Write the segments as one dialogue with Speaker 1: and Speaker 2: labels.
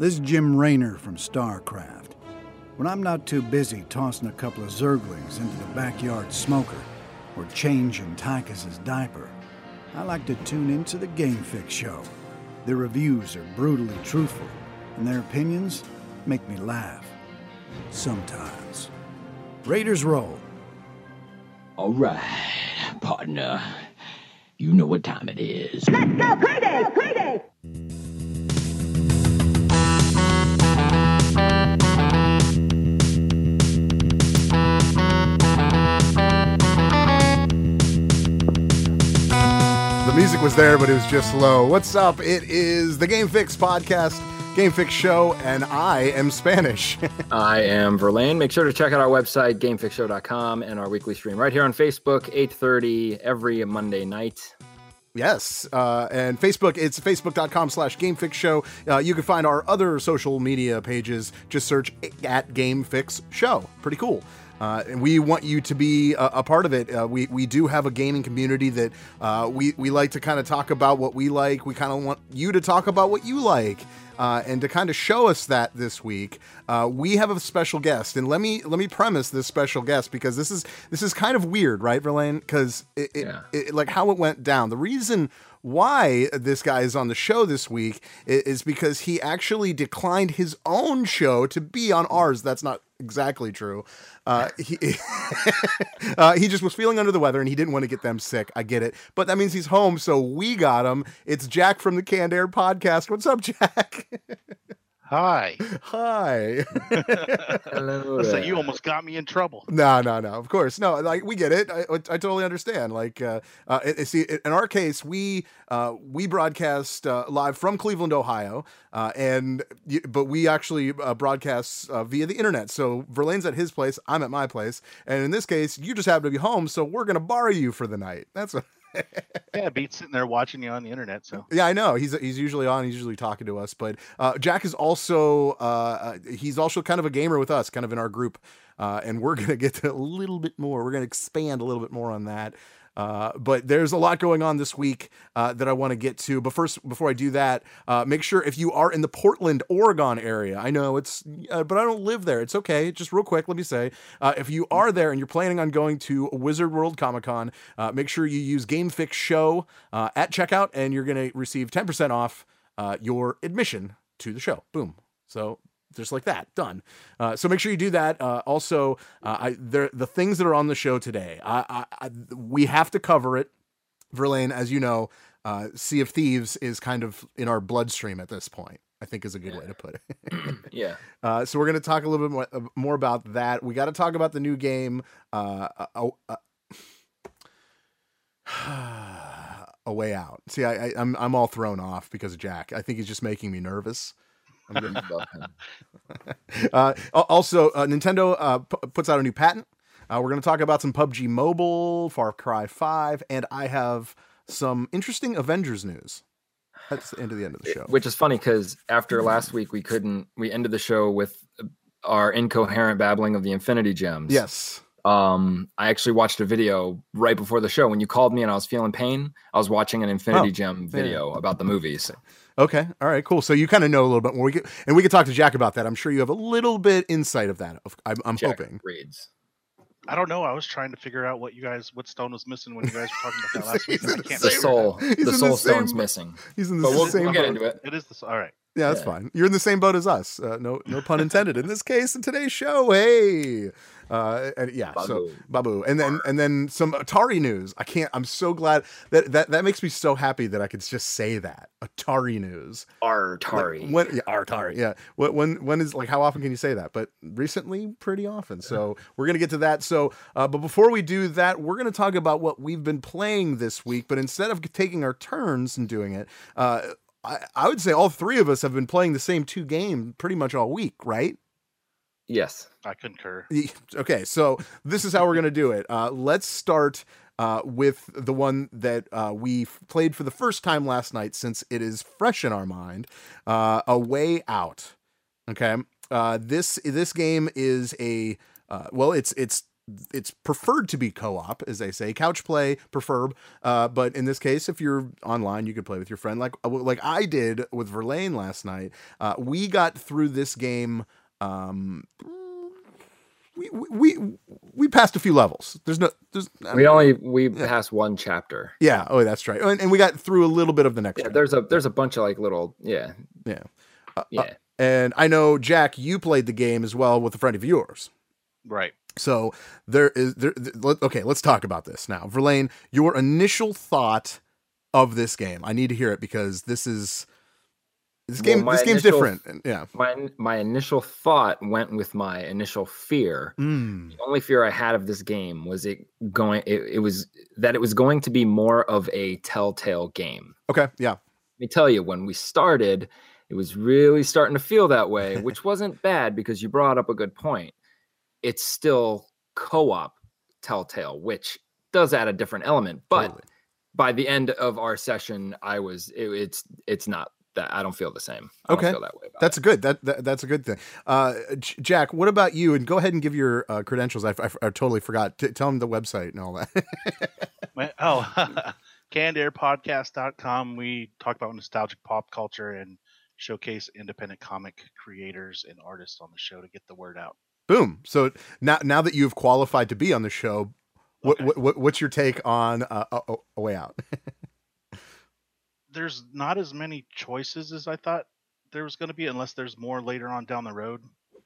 Speaker 1: This is Jim Raynor from StarCraft. When I'm not too busy tossing a couple of zerglings into the backyard smoker or changing Tychus's diaper, I like to tune into the Game Fix show. Their reviews are brutally truthful, and their opinions make me laugh. Sometimes. Raiders roll.
Speaker 2: All right, partner. You know what time it is.
Speaker 3: Let's go crazy! Crazy!
Speaker 4: Music was there, but it was just low. What's up? It is the Game Fix podcast, Game Fix show, and I am Spanish.
Speaker 5: I am Verlaine. Make sure to check out our website, gamefixshow.com, and our weekly stream right here on Facebook, 8.30 every Monday night.
Speaker 4: yes, uh, and Facebook, it's facebook.com slash Game Fix show. Uh, you can find our other social media pages. Just search at Game Fix show. Pretty cool. Uh, and we want you to be a, a part of it. Uh, we we do have a gaming community that uh, we we like to kind of talk about what we like. We kind of want you to talk about what you like. Uh, and to kind of show us that this week, uh, we have a special guest. And let me let me premise this special guest because this is this is kind of weird, right, Verlaine? Because it, it,
Speaker 5: Yeah.
Speaker 4: it- like how it went down. The reason why this guy is on the show this week is because he actually declined his own show to be on ours. That's not exactly true. Uh, he uh, he just was feeling under the weather and he didn't want to get them sick. I get it, but that means he's home, so we got him. It's Jack from the Canned Air podcast. What's up, Jack?
Speaker 6: Hi.
Speaker 4: Hi.
Speaker 5: Hello
Speaker 6: Listen, you almost got me in trouble.
Speaker 4: No, no, no. Of course, no. Like we get it. I, I totally understand. Like, uh, uh, it- it- see, in our case, we uh, we broadcast uh, live from Cleveland, Ohio, uh, and but we actually uh, broadcast uh, via the internet. So Verlaine's at his place, I'm at my place, and in this case, you just happen to be home, so we're gonna borrow you for the night. That's what.
Speaker 6: Yeah, beat sitting there watching you on the internet. So
Speaker 4: Yeah, I know. He's he's usually on. He's usually talking to us. But uh, Jack is also uh, uh, he's also kind of a gamer with us, kind of in our group. Uh, and we're gonna get to a little bit more. We're gonna expand a little bit more on that. Uh, but there's a lot going on this week uh, that I want to get to. But first, before I do that, uh, make sure if you are in the Portland, Oregon area, I know it's, uh, but I don't live there. It's okay. Just real quick, let me say, uh, if you are there and you're planning on going to Wizard World Comic Con, make sure you use Game Fix Show at checkout, and you're going to receive 10% off your admission to the show. Boom. So just like that, done. Uh, so make sure you do that. Uh, also, uh, I there the things that are on the show today. I, I, I we have to cover it. Verlaine, as you know, uh, Sea of Thieves is kind of in our bloodstream at this point. I think is a good way to put it.
Speaker 5: Yeah.
Speaker 4: Uh, so we're going to talk a little bit more, uh, more about that. We got to talk about the new game, uh, uh, uh, a way out. See, I, I, I'm I'm all thrown off because of Jack. I think he's just making me nervous. I'm getting- uh, also, uh, Nintendo uh, p- puts out a new patent. Uh, we're going to talk about some PUBG Mobile, Far Cry 5, and I have some interesting Avengers news. That's the end of the end of the show.
Speaker 5: Which is funny because after last week, we couldn't, we ended the show with our incoherent babbling of the Infinity Gems.
Speaker 4: Yes.
Speaker 5: Um, I actually watched a video right before the show. When you called me and I was feeling pain, I was watching an Infinity
Speaker 4: Oh,
Speaker 5: Gem video about the movies.
Speaker 4: Okay. All right. Cool. So you kind of know a little bit more. We could, and we could talk to Jack about that. I'm sure you have a little bit insight of that. I'm, I'm
Speaker 5: Jack
Speaker 4: hoping.
Speaker 5: reads.
Speaker 6: I don't know. I was trying to figure out what you guys, what stone was missing when you guys were talking about that last week. I
Speaker 4: the
Speaker 6: can't
Speaker 5: The
Speaker 4: same-
Speaker 6: figure
Speaker 5: soul, the
Speaker 4: the
Speaker 5: soul
Speaker 4: same-
Speaker 5: stone's missing.
Speaker 4: He's in the
Speaker 5: But we'll,
Speaker 4: same
Speaker 5: we'll get into it.
Speaker 6: It is this. All right.
Speaker 4: Yeah, that's
Speaker 5: Yeah.
Speaker 4: fine. You're in the same boat as us. Uh, no, no pun intended. In this case, in today's show, hey, uh, and yeah, so
Speaker 5: Babu.
Speaker 4: Babu, and then and then some Atari news. I can't. I'm so glad that that that makes me so happy that I could just say that Atari news.
Speaker 5: Artari.
Speaker 4: Like, when yeah, Atari. Yeah. When when when is like how often can you say that? But recently, pretty often. So we're gonna get to that. So, uh, but before we do that, we're gonna talk about what we've been playing this week. But instead of taking our turns and doing it, uh, I, I would say all three of us have been playing the same two games pretty much all week, right?
Speaker 5: yes.
Speaker 6: I concur.
Speaker 4: Okay, so this is how we're gonna do it. Uh, let's start uh, with the one that uh, we f- played for the first time last night, since it is fresh in our mind. Uh, a Way Out. Okay, uh, this this game is a uh, well, it's it's it's preferred to be co-op, as they say, couch play preferred. Uh, but in this case, if you're online, you could play with your friend, like like I did with Verlaine last night. Uh, we got through this game. Um, we, we we passed a few levels. There's no there's
Speaker 5: we only we yeah. passed one chapter.
Speaker 4: Yeah. Oh, that's right. And, and, we got through a little bit of the next.
Speaker 5: Yeah.
Speaker 4: Chapter.
Speaker 5: There's a there's a bunch of like little yeah
Speaker 4: yeah
Speaker 5: uh, yeah. Uh,
Speaker 4: and I know Jack, you played the game as well with a friend of yours.
Speaker 6: Right.
Speaker 4: So there is there. Okay, let's talk about this now. Verlaine, your initial thought of this game. I need to hear it because this is this game. Well, this game's initial, different. Yeah.
Speaker 5: My my initial thought went with my initial fear.
Speaker 4: Mm.
Speaker 5: The only fear I had of this game was it going. It, it was that it was going to be more of a telltale game.
Speaker 4: Okay. Yeah.
Speaker 5: Let me tell you, when we started, it was really starting to feel that way, which wasn't bad because you brought up a good point. It's still co-op Telltale, which does add a different element, but. Totally. By the end of our session, I was it, it's it's not that I don't feel the same. I
Speaker 4: okay,
Speaker 5: that way.
Speaker 4: that's it. good. That, that, that's a good thing. Uh, Jack, what about you? And go ahead and give your uh, credentials. I, I, I, totally forgot. T- tell them the website and all
Speaker 6: that. oh, cannedairpodcast.com. We talk about nostalgic pop culture and showcase independent comic creators and artists on the show to get the word out.
Speaker 4: Boom. So now, now that you've qualified to be on the show, what, okay. what, what what's your take on uh, a, a way out?
Speaker 6: there's not as many choices as I thought there was going to be, unless there's more later on down the road.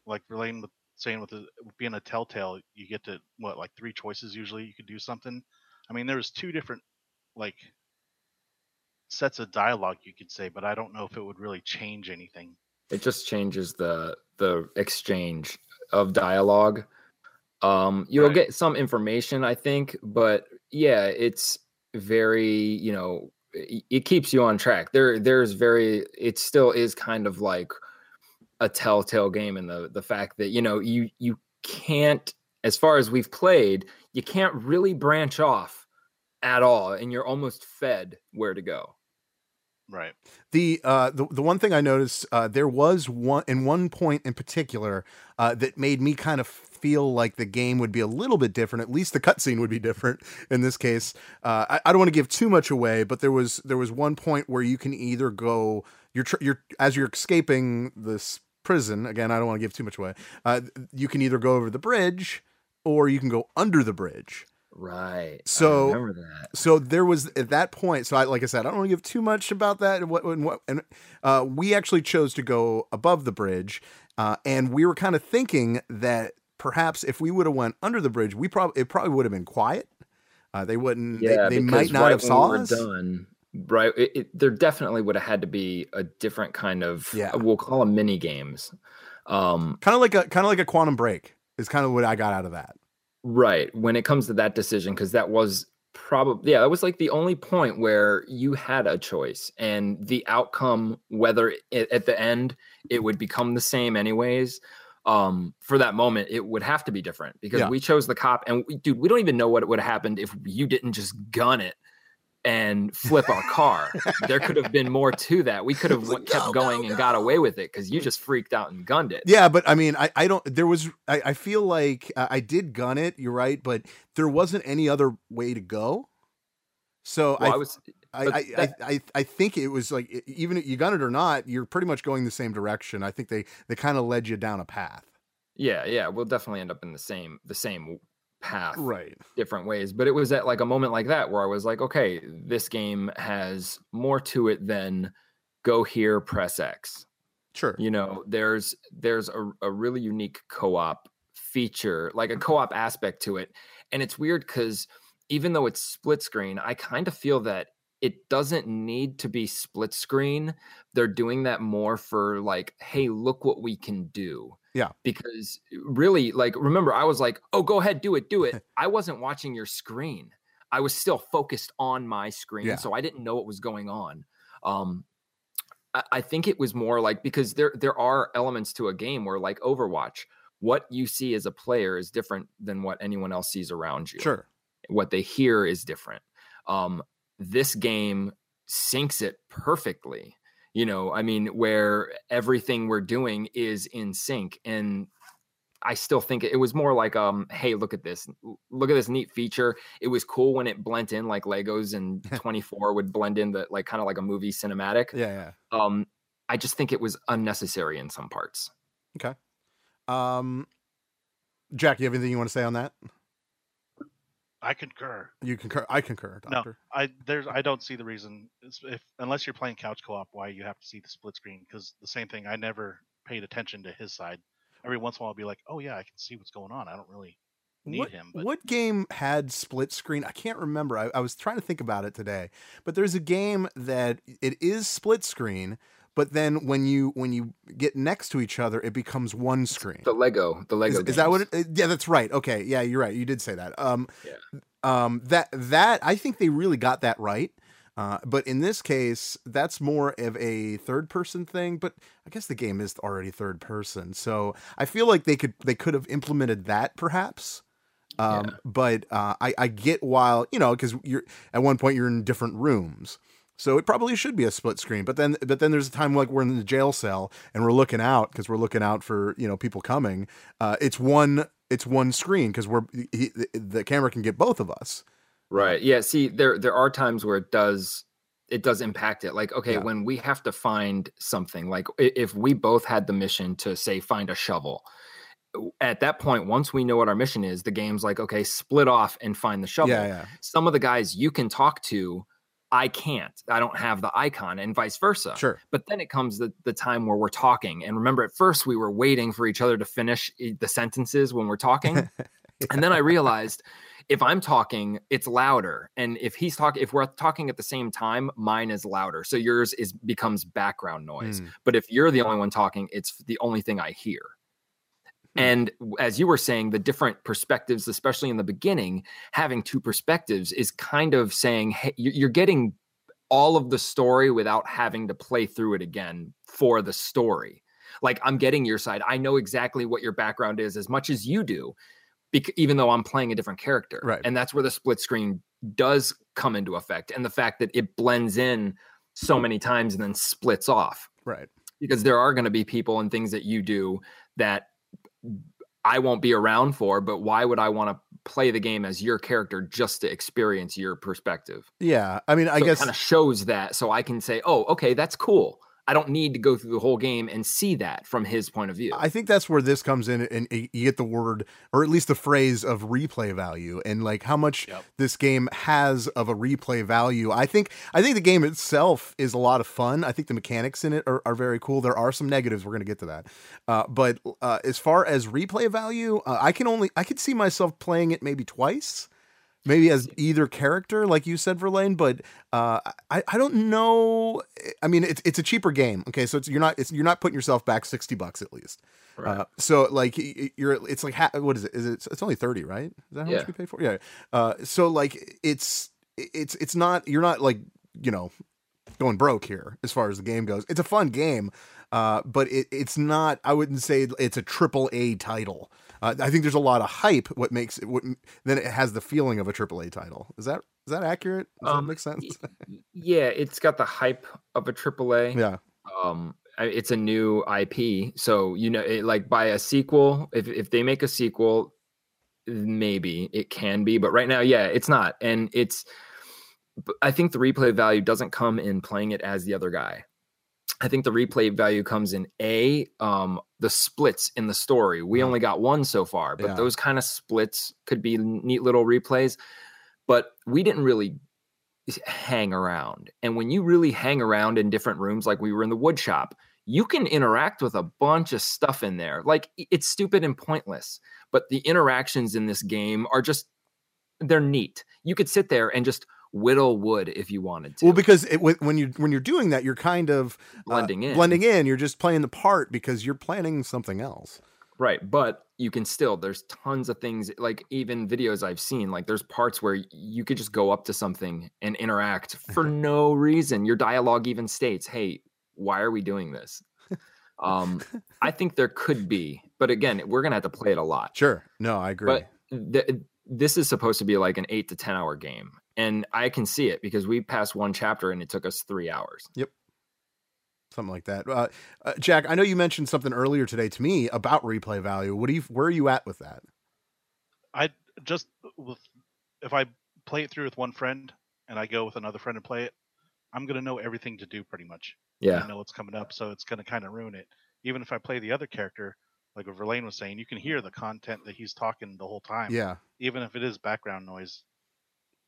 Speaker 6: Like relating with saying with, the, being a telltale, you get to what like three choices usually. You could do something. I mean, there was two different like sets of dialogue you could say, but I don't know if it would really change anything.
Speaker 5: It just changes the the exchange of dialogue. Um, you'll right. get some information, I think, but yeah, it's very you know it keeps you on track. There, there's very, it still is kind of like a telltale game in the the fact that you know you you can't, as far as we've played, you can't really branch off at all, and you're almost fed where to go.
Speaker 6: Right.
Speaker 4: The uh the, the one thing I noticed uh there was one in one point in particular uh that made me kind of feel like the game would be a little bit different. At least the cutscene would be different in this case. Uh, I, I, don't want to give too much away, but there was there was one point where you can either go you're tr- you're as you're escaping this prison. Again, I don't want to give too much away. Uh, you can either go over the bridge or you can go under the bridge.
Speaker 5: Right.
Speaker 4: So remember that. So there was at that point. So I, like I said, I don't want to give too much about that. And what and what and uh, we actually chose to go above the bridge, uh, and we were kind of thinking that perhaps if we would have went under the bridge, we probably it probably would have been quiet. Uh, they wouldn't. Yeah, they, they might not right have saw we us.
Speaker 5: Done, right. It, it, there definitely would have had to be a different kind of. Yeah. We'll call them mini games. Um,
Speaker 4: kind of like a kind of like a quantum break is kind of what I got out of that.
Speaker 5: Right. When it comes to that decision, because that was probably yeah, that was like the only point where you had a choice, and the outcome, whether it, at the end it would become the same anyways, um, for that moment, it would have to be different because yeah. we chose the cop. And we, dude, we don't even know what would have happened if you didn't just gun it and flip our car. there could have been more to that. We could have like, kept no, going no, and no. got away with it because you just freaked out and gunned it.
Speaker 4: Yeah, but I mean, I, I don't. There was. I, I feel like I did gun it. You're right, but there wasn't any other way to go. So well, I, I was. I, I, I, I think it was like even if you gun it or not, you're pretty much going the same direction. I think they they kind of led you down a path.
Speaker 5: Yeah, yeah, we'll definitely end up in the same the same path,
Speaker 4: right?
Speaker 5: Different ways, but it was at like a moment like that where I was like, okay, this game has more to it than go here, press X.
Speaker 4: Sure.
Speaker 5: You know, there's there's a, a really unique co-op feature, like a co-op aspect to it, and it's weird because even though it's split screen, I kind of feel that it doesn't need to be split screen. They're doing that more for like, hey, look what we can do.
Speaker 4: Yeah.
Speaker 5: Because uh, really, like, remember, I was like, oh, go ahead, do it, do it. I wasn't watching your screen. I was still focused on my screen. Yeah. So I didn't know what was going on. Um, I, I think it was more like because there there are elements to a game where like Overwatch, what you see as a player is different than what anyone else sees around you.
Speaker 4: Sure.
Speaker 5: What they hear is different. Um, this game syncs it perfectly. You know, I mean, where everything we're doing is in sync. And I still think it, was more like, um, hey, look at this, look at this neat feature. It was cool when it blent in like Legos and 24 would blend in the like kind of like a movie cinematic.
Speaker 4: Yeah, yeah.
Speaker 5: Um, I just think it was unnecessary in some parts.
Speaker 4: Okay. Um, Jack, you have anything you want to say on that?
Speaker 6: I concur.
Speaker 4: You concur. I concur,
Speaker 6: No, I there's I don't see the reason if unless you're playing couch co-op why you have to see the split screen because the same thing I never paid attention to his side. Every once in a while I'll be like, oh yeah, I can see what's going on. I don't really need
Speaker 4: what,
Speaker 6: him, but
Speaker 4: what game had split screen? I can't remember. I, I was trying to think about it today, but there's a game that it is split screen, but then when you when you get next to each other, it becomes one screen.
Speaker 5: The Lego, the Lego.
Speaker 4: Is, is that what? It, yeah, that's right. Okay, yeah, you're right. You did say that. Um,
Speaker 5: Yeah.
Speaker 4: um, that that I think they really got that right. Uh, but in this case, that's more of a third person thing. But I guess the game is already third person, so I feel like they could they could have implemented that perhaps. Um,
Speaker 5: Yeah.
Speaker 4: But uh, I I get while you know because you're at one point you're in different rooms. So it probably should be a split screen, but then but then there's a time like we're in the jail cell and we're looking out because we're looking out for you know people coming. Uh, it's one it's one screen because we're he, the, camera can get both of us.
Speaker 5: Right. Yeah. See, there there are times where it does it does impact it. Like, okay,
Speaker 4: Yeah.
Speaker 5: when we have to find something, like if we both had the mission to say find a shovel, at that point, once we know what our mission is, the game's like, okay, split off and find the shovel.
Speaker 4: Yeah, yeah,
Speaker 5: Some of the guys you can talk to, I can't. I don't have the icon, and vice versa.
Speaker 4: sure.
Speaker 5: But then it comes the, the time where we're talking. And remember, at first we were waiting for each other to finish the sentences when we're talking. And then I realized if I'm talking, it's louder. And if he's talking, if we're talking at the same time, mine is louder. So yours is becomes background noise.
Speaker 4: Mm.
Speaker 5: But if you're the only one talking, it's the only thing I hear.
Speaker 4: Hmm.
Speaker 5: And as you were saying, the different perspectives, especially in the beginning, having two perspectives is kind of saying, hey, you- you're getting all of the story without having to play through it again for the story. Like I'm getting your side. I know exactly what your background is as much as you do, even though I'm playing a different character.
Speaker 4: Right.
Speaker 5: And that's where the split screen does come into effect. And the fact that it blends in so many times and then splits off
Speaker 4: Right.
Speaker 5: because there are going to be people and things that you do that I won't be around for, but why would I want to play the game as your character just to experience your perspective?
Speaker 4: Yeah. I mean, I
Speaker 5: So
Speaker 4: guess
Speaker 5: kind of shows that so I can say, "Oh, okay, that's cool." I don't need to go through the whole game and see that from his point of view.
Speaker 4: I think that's where this comes in, and you get the word, or at least the phrase of replay value, and like how much
Speaker 6: Yep.
Speaker 4: this game has of a replay value. I think, I think the game itself is a lot of fun. I think the mechanics in it are, are very cool. There are some negatives. We're going to get to that, uh, but uh, as far as replay value, uh, I can only, I could see myself playing it maybe twice. Maybe as either character, like you said, Verlaine, but uh, I, I don't know. I mean, it's it's a cheaper game. Okay, so it's, you're not it's, you're not putting yourself back sixty bucks at least.
Speaker 5: Right.
Speaker 4: Uh, so like you're it's like ha- what is it? Is it it's only 30, right? Is that how
Speaker 5: Yeah.
Speaker 4: much we pay for? Yeah. Uh so like it's it's it's not you're not like, you know, going broke here as far as the game goes. It's a fun game. Uh but it, it's not I wouldn't say it's a triple A title. Uh, I think there's a lot of hype what makes it what then it has the feeling of a AAA title. Is that is that accurate? Does
Speaker 5: Um,
Speaker 4: that make sense?
Speaker 5: yeah, it's got the hype of a AAA.
Speaker 4: yeah.
Speaker 5: um it's a new ip so you know it, like by a sequel if, if they make a sequel maybe it can be but right now yeah it's not and it's i think the replay value doesn't come in playing it as the other guy i think the replay value comes in a um the splits in the story we
Speaker 4: Mhm.
Speaker 5: only got one so far but
Speaker 4: Yeah.
Speaker 5: those kind of splits could be neat little replays but we didn't really hang around. And when you really hang around in different rooms, like we were in the wood shop, you can interact with a bunch of stuff in there. Like it's stupid and pointless, but the interactions in this game are just they're neat. You could sit there and just whittle wood if you wanted to.
Speaker 4: Well, because it, when when you when you're doing that, you're kind of uh,
Speaker 5: blending in.
Speaker 4: blending in. You're just playing the part because you're planning something else.
Speaker 5: Right, but you can still there's tons of things like even videos I've seen like there's parts where you could just go up to something and interact for no reason. Your dialogue even states, "Hey, why are we doing this?" Um I think there could be, but again, we're going to have to play it a lot.
Speaker 4: Sure. No, I agree.
Speaker 5: But th- this is supposed to be like an 8 to 10 hour game. And I can see it because we passed one chapter and it took us 3 hours. Yep.
Speaker 4: Something like that. Uh, uh, Jack, I know you mentioned something earlier today to me about replay value. What do you? Where are you at with that?
Speaker 6: I just with if I play it through with one friend and I go with another friend and play it, I'm gonna know everything to do pretty much.
Speaker 5: Yeah.
Speaker 6: I know what's coming up, so it's gonna kind of ruin it. Even if I play the other character, like what Verlaine was saying, you can hear the content that he's talking the whole time.
Speaker 4: Yeah,
Speaker 6: Even if it is background noise.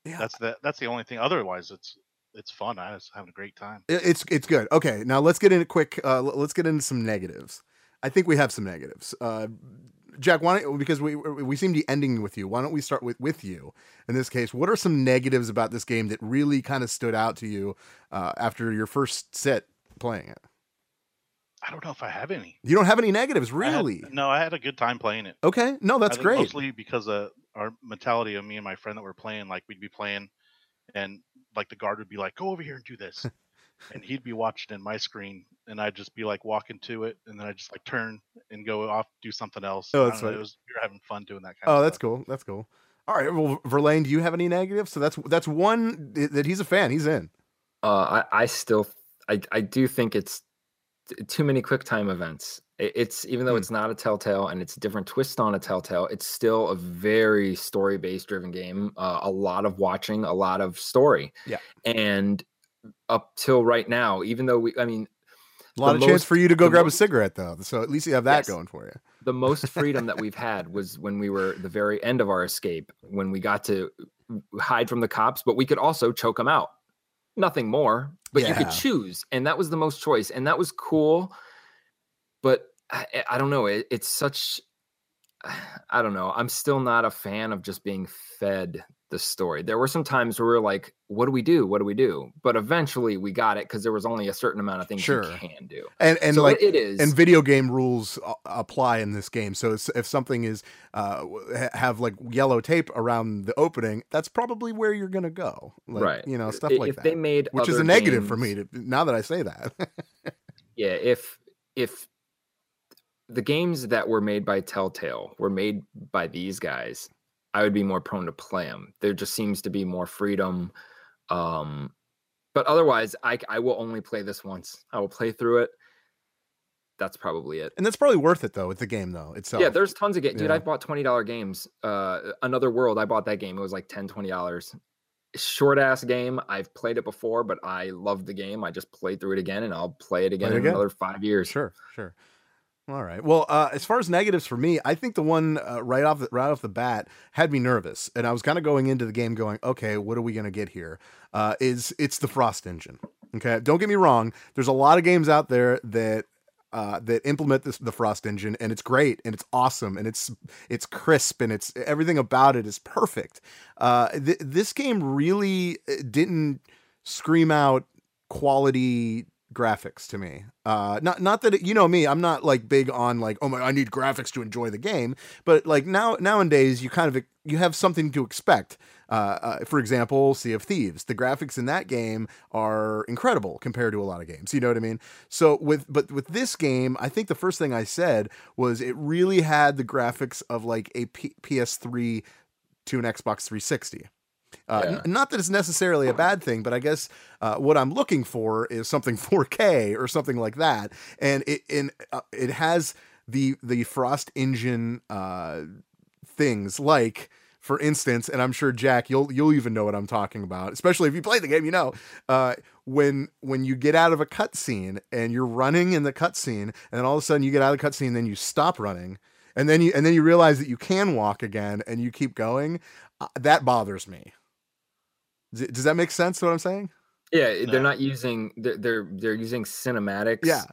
Speaker 4: Yeah.
Speaker 6: That's the that's the only thing. Otherwise, it's it's fun. I was having a great time.
Speaker 4: It's it's good. Okay, now let's get into quick. Uh, let's get into some negatives. I think we have some negatives. Uh, Jack, why don't because we we seem to be ending with you. Why don't we start with with you in this case? What are some negatives about this game that really kind of stood out to you uh, after your first set playing it?
Speaker 6: I don't know if I have any.
Speaker 4: You don't have any negatives,
Speaker 6: I had-
Speaker 4: really?
Speaker 6: no, I had a good time playing it.
Speaker 4: Okay, no, that's great.
Speaker 6: Mostly because of our mentality of me and my friend that were playing. Like we'd be playing, and like the guard would be like, "Go over here and do this," and he'd be watching in my screen, and I'd just be like walking to it, and then I would just like turn and go off, do something else.
Speaker 4: Oh, that's
Speaker 6: don't know,
Speaker 4: right.
Speaker 6: It was we were having fun doing that kind
Speaker 4: Oh,
Speaker 6: of
Speaker 4: that's
Speaker 6: stuff.
Speaker 4: cool. That's cool. All right. Well, Verlaine, do you have any negatives? So that's that's one that he's a fan. He's in.
Speaker 5: Uh, I, I still, I, I do think it's too many quick time events. It's even though
Speaker 4: Hmm.
Speaker 5: it's not a Telltale and it's a different twist on a Telltale, it's still a very story based driven game. Uh, a lot of watching, a lot of story.
Speaker 4: Yeah.
Speaker 5: And up till right now, even though we, I mean,
Speaker 4: A lot of chance for you to go grab a cigarette, though. So at least you have that
Speaker 5: Yes.
Speaker 4: going for you.
Speaker 5: the most freedom that we've had was when we were the very end of our escape, when we got to hide from the cops, but we could also choke them out. Nothing more, but you could choose, and that was the most choice, and that was cool. But I, I- I don't know. It, it's such. I don't know. I'm still not a fan of just being fed the story. There were some times where we are like, "What do we do? What do we do?" But eventually, we got it because there was only a certain amount of things
Speaker 4: Sure.
Speaker 5: you can do.
Speaker 4: And and
Speaker 5: So
Speaker 4: like
Speaker 5: it is.
Speaker 4: and video game rules apply in this game. So if something is uh have like yellow tape around the opening, that's probably where you're gonna go. Like,
Speaker 5: right.
Speaker 4: You know, stuff
Speaker 5: I-
Speaker 4: like
Speaker 5: if
Speaker 4: that.
Speaker 5: they made
Speaker 4: which is a negative for me. To, now that I say that.
Speaker 5: yeah if if the games that were made by telltale were made by these guys i would be more prone to play them there just seems to be more freedom um but otherwise i i will only play this once i will play through it that's probably it
Speaker 4: and that's probably worth it though. With the game though itself.
Speaker 5: yeah there's tons of games dude
Speaker 4: Yeah.
Speaker 5: i bought $20 games uh another world i bought that game it was like 10 $20 short ass game i've played it before but i love the game i just played through it again and i'll play it again
Speaker 4: it
Speaker 5: in
Speaker 4: again.
Speaker 5: another five years
Speaker 4: Sure, sure. All right. Well, uh, as far as negatives for me, I think the one uh, right off the, right off the bat had me nervous, and I was kind of going into the game going, okay, what are we gonna get here? Uh, is it's the Frost engine? Okay, don't get me wrong. There's a lot of games out there that uh, that implement this the Frost engine, and it's great, and it's awesome, and it's it's crisp, and it's everything about it is perfect. Uh, th- this game really uh, didn't scream out quality graphics to me. Uh, not not that it, you know me, I'm not like big on like oh my I need graphics to enjoy the game, but like now nowadays you kind of you have something to expect. Uh, uh, for example, Sea of Thieves, the graphics in that game are incredible compared to a lot of games. You know what I mean? So with but with this game, I think the first thing I said was it really had the graphics of like a P- PS3 to an Xbox 360. Uh,
Speaker 5: Yeah.
Speaker 4: n- not that it's necessarily a bad thing, but I guess uh, what I'm looking for is something 4K or something like that, and it in uh, it has the the Frost engine uh, things like. For instance, and I'm sure Jack, you'll you'll even know what I'm talking about, especially if you play the game. You know, uh, when when you get out of a cutscene and you're running in the cutscene, and then all of a sudden you get out of the cutscene, then you stop running, and then you and then you realize that you can walk again, and you keep going. Uh, that bothers me. D- Does that make sense? What I'm saying?
Speaker 5: Yeah,
Speaker 6: No.
Speaker 5: they're not using they're they're, they're using cinematics.
Speaker 4: Yeah.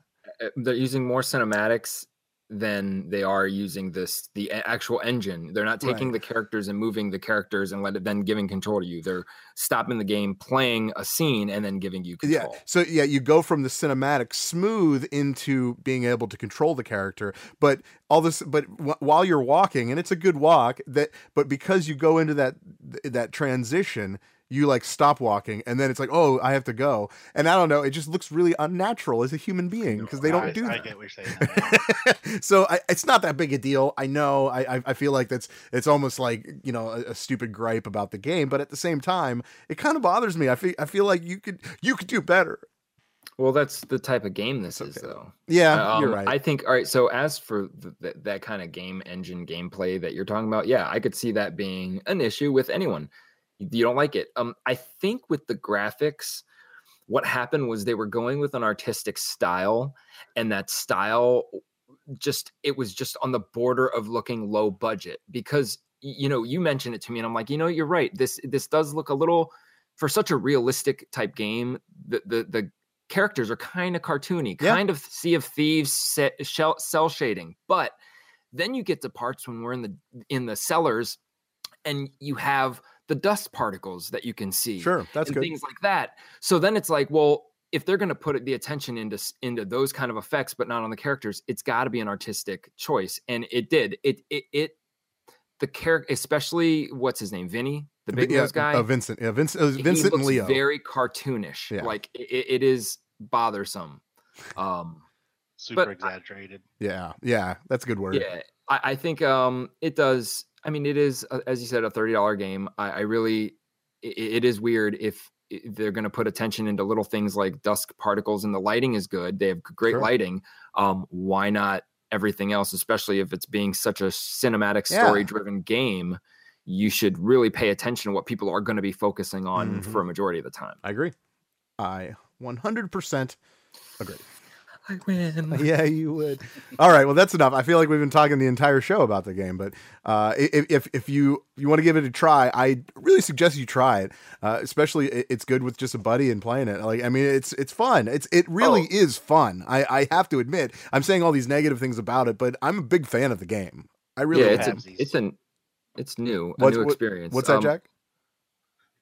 Speaker 5: uh, they're using more cinematics than they are using this the actual engine. They're not taking
Speaker 4: Right.
Speaker 5: the characters and moving the characters and let it then giving control to you. They're stopping the game, playing a scene, and then giving you
Speaker 4: Yeah. So yeah, you go from the cinematic smooth into being able to control the character, but all this, but w- while you're walking, and it's a good walk, that but because you go into that that transition. You like stop walking, and then it's like, oh, I have to go, and I don't know. It just looks really unnatural as a human being because they don't
Speaker 6: I,
Speaker 4: do
Speaker 6: I
Speaker 4: that.
Speaker 6: get what you're saying.
Speaker 4: so I, it's not that big a deal. I know. I, I I feel like that's it's almost like you know a, a stupid gripe about the game, but at the same time, it kind of bothers me. I feel I feel like you could you could do better.
Speaker 5: Well, that's the type of game this is, though.
Speaker 4: Yeah, you're
Speaker 5: Um,
Speaker 4: right.
Speaker 5: I think. All right. So as for th- th- that kind of game engine gameplay that you're talking about, yeah, I could see that being an issue with anyone. You don't like it. Um, I think with the graphics, what happened was they were going with an artistic style, and that style just it was just on the border of looking low budget because you know you mentioned it to me, and I'm like, you know, you're right. This this does look a little for such a realistic type game. The the the characters are kind of cartoony,
Speaker 4: Yeah.
Speaker 5: kind of Sea of Thieves set, shell, cell shading. But then you get to parts when we're in the in the cellars, and you have the dust particles that you can see,
Speaker 4: sure, that's
Speaker 5: and
Speaker 4: good.
Speaker 5: things like that. So then it's like, well, if they're going to put the attention into into those kind of effects, but not on the characters, it's got to be an artistic choice, and it did. It it it the character, especially what's his name, Vinny, the big
Speaker 4: yeah,
Speaker 5: nose guy.
Speaker 4: uh, Vincent. Yeah, Vincent. Uh,
Speaker 5: he
Speaker 4: Vincent and Leo.
Speaker 5: very cartoonish.
Speaker 4: Yeah.
Speaker 5: Like it, it is bothersome. Um,
Speaker 6: Super
Speaker 5: But I-
Speaker 6: exaggerated.
Speaker 4: yeah, yeah, that's a good word.
Speaker 5: yeah, I, I think um, it does. I mean, it is uh, as you said a thirty dollar game. I, I really, i it is weird if they're going to put attention into little things like dusk particles and the lighting is good. They have great
Speaker 4: Sure.
Speaker 5: lighting. Um, why not everything else? Especially if it's being such a cinematic, story driven game. You should really pay attention to what people are going to be focusing on
Speaker 4: Mhm.
Speaker 5: for a majority of the time.
Speaker 4: I agree. I 100% agree.
Speaker 5: I win.
Speaker 4: yeah, you would. All right, well, that's enough. I feel like we've been talking the entire show about the game, but uh, if if, if you you want to give it a try, I really suggest you try it. Uh, especially, it's good with just a buddy and playing it. Like, I mean, it's it's fun. It's it really
Speaker 5: Oh.
Speaker 4: is fun. I I have to admit, I'm saying all these negative things about it, but I'm a big fan of the game. I really
Speaker 5: yeah,
Speaker 4: am.
Speaker 5: it's a, it's an it's new, a
Speaker 4: What's-
Speaker 5: new
Speaker 4: what-
Speaker 5: experience.
Speaker 4: What's that,
Speaker 5: Um,
Speaker 4: Jack?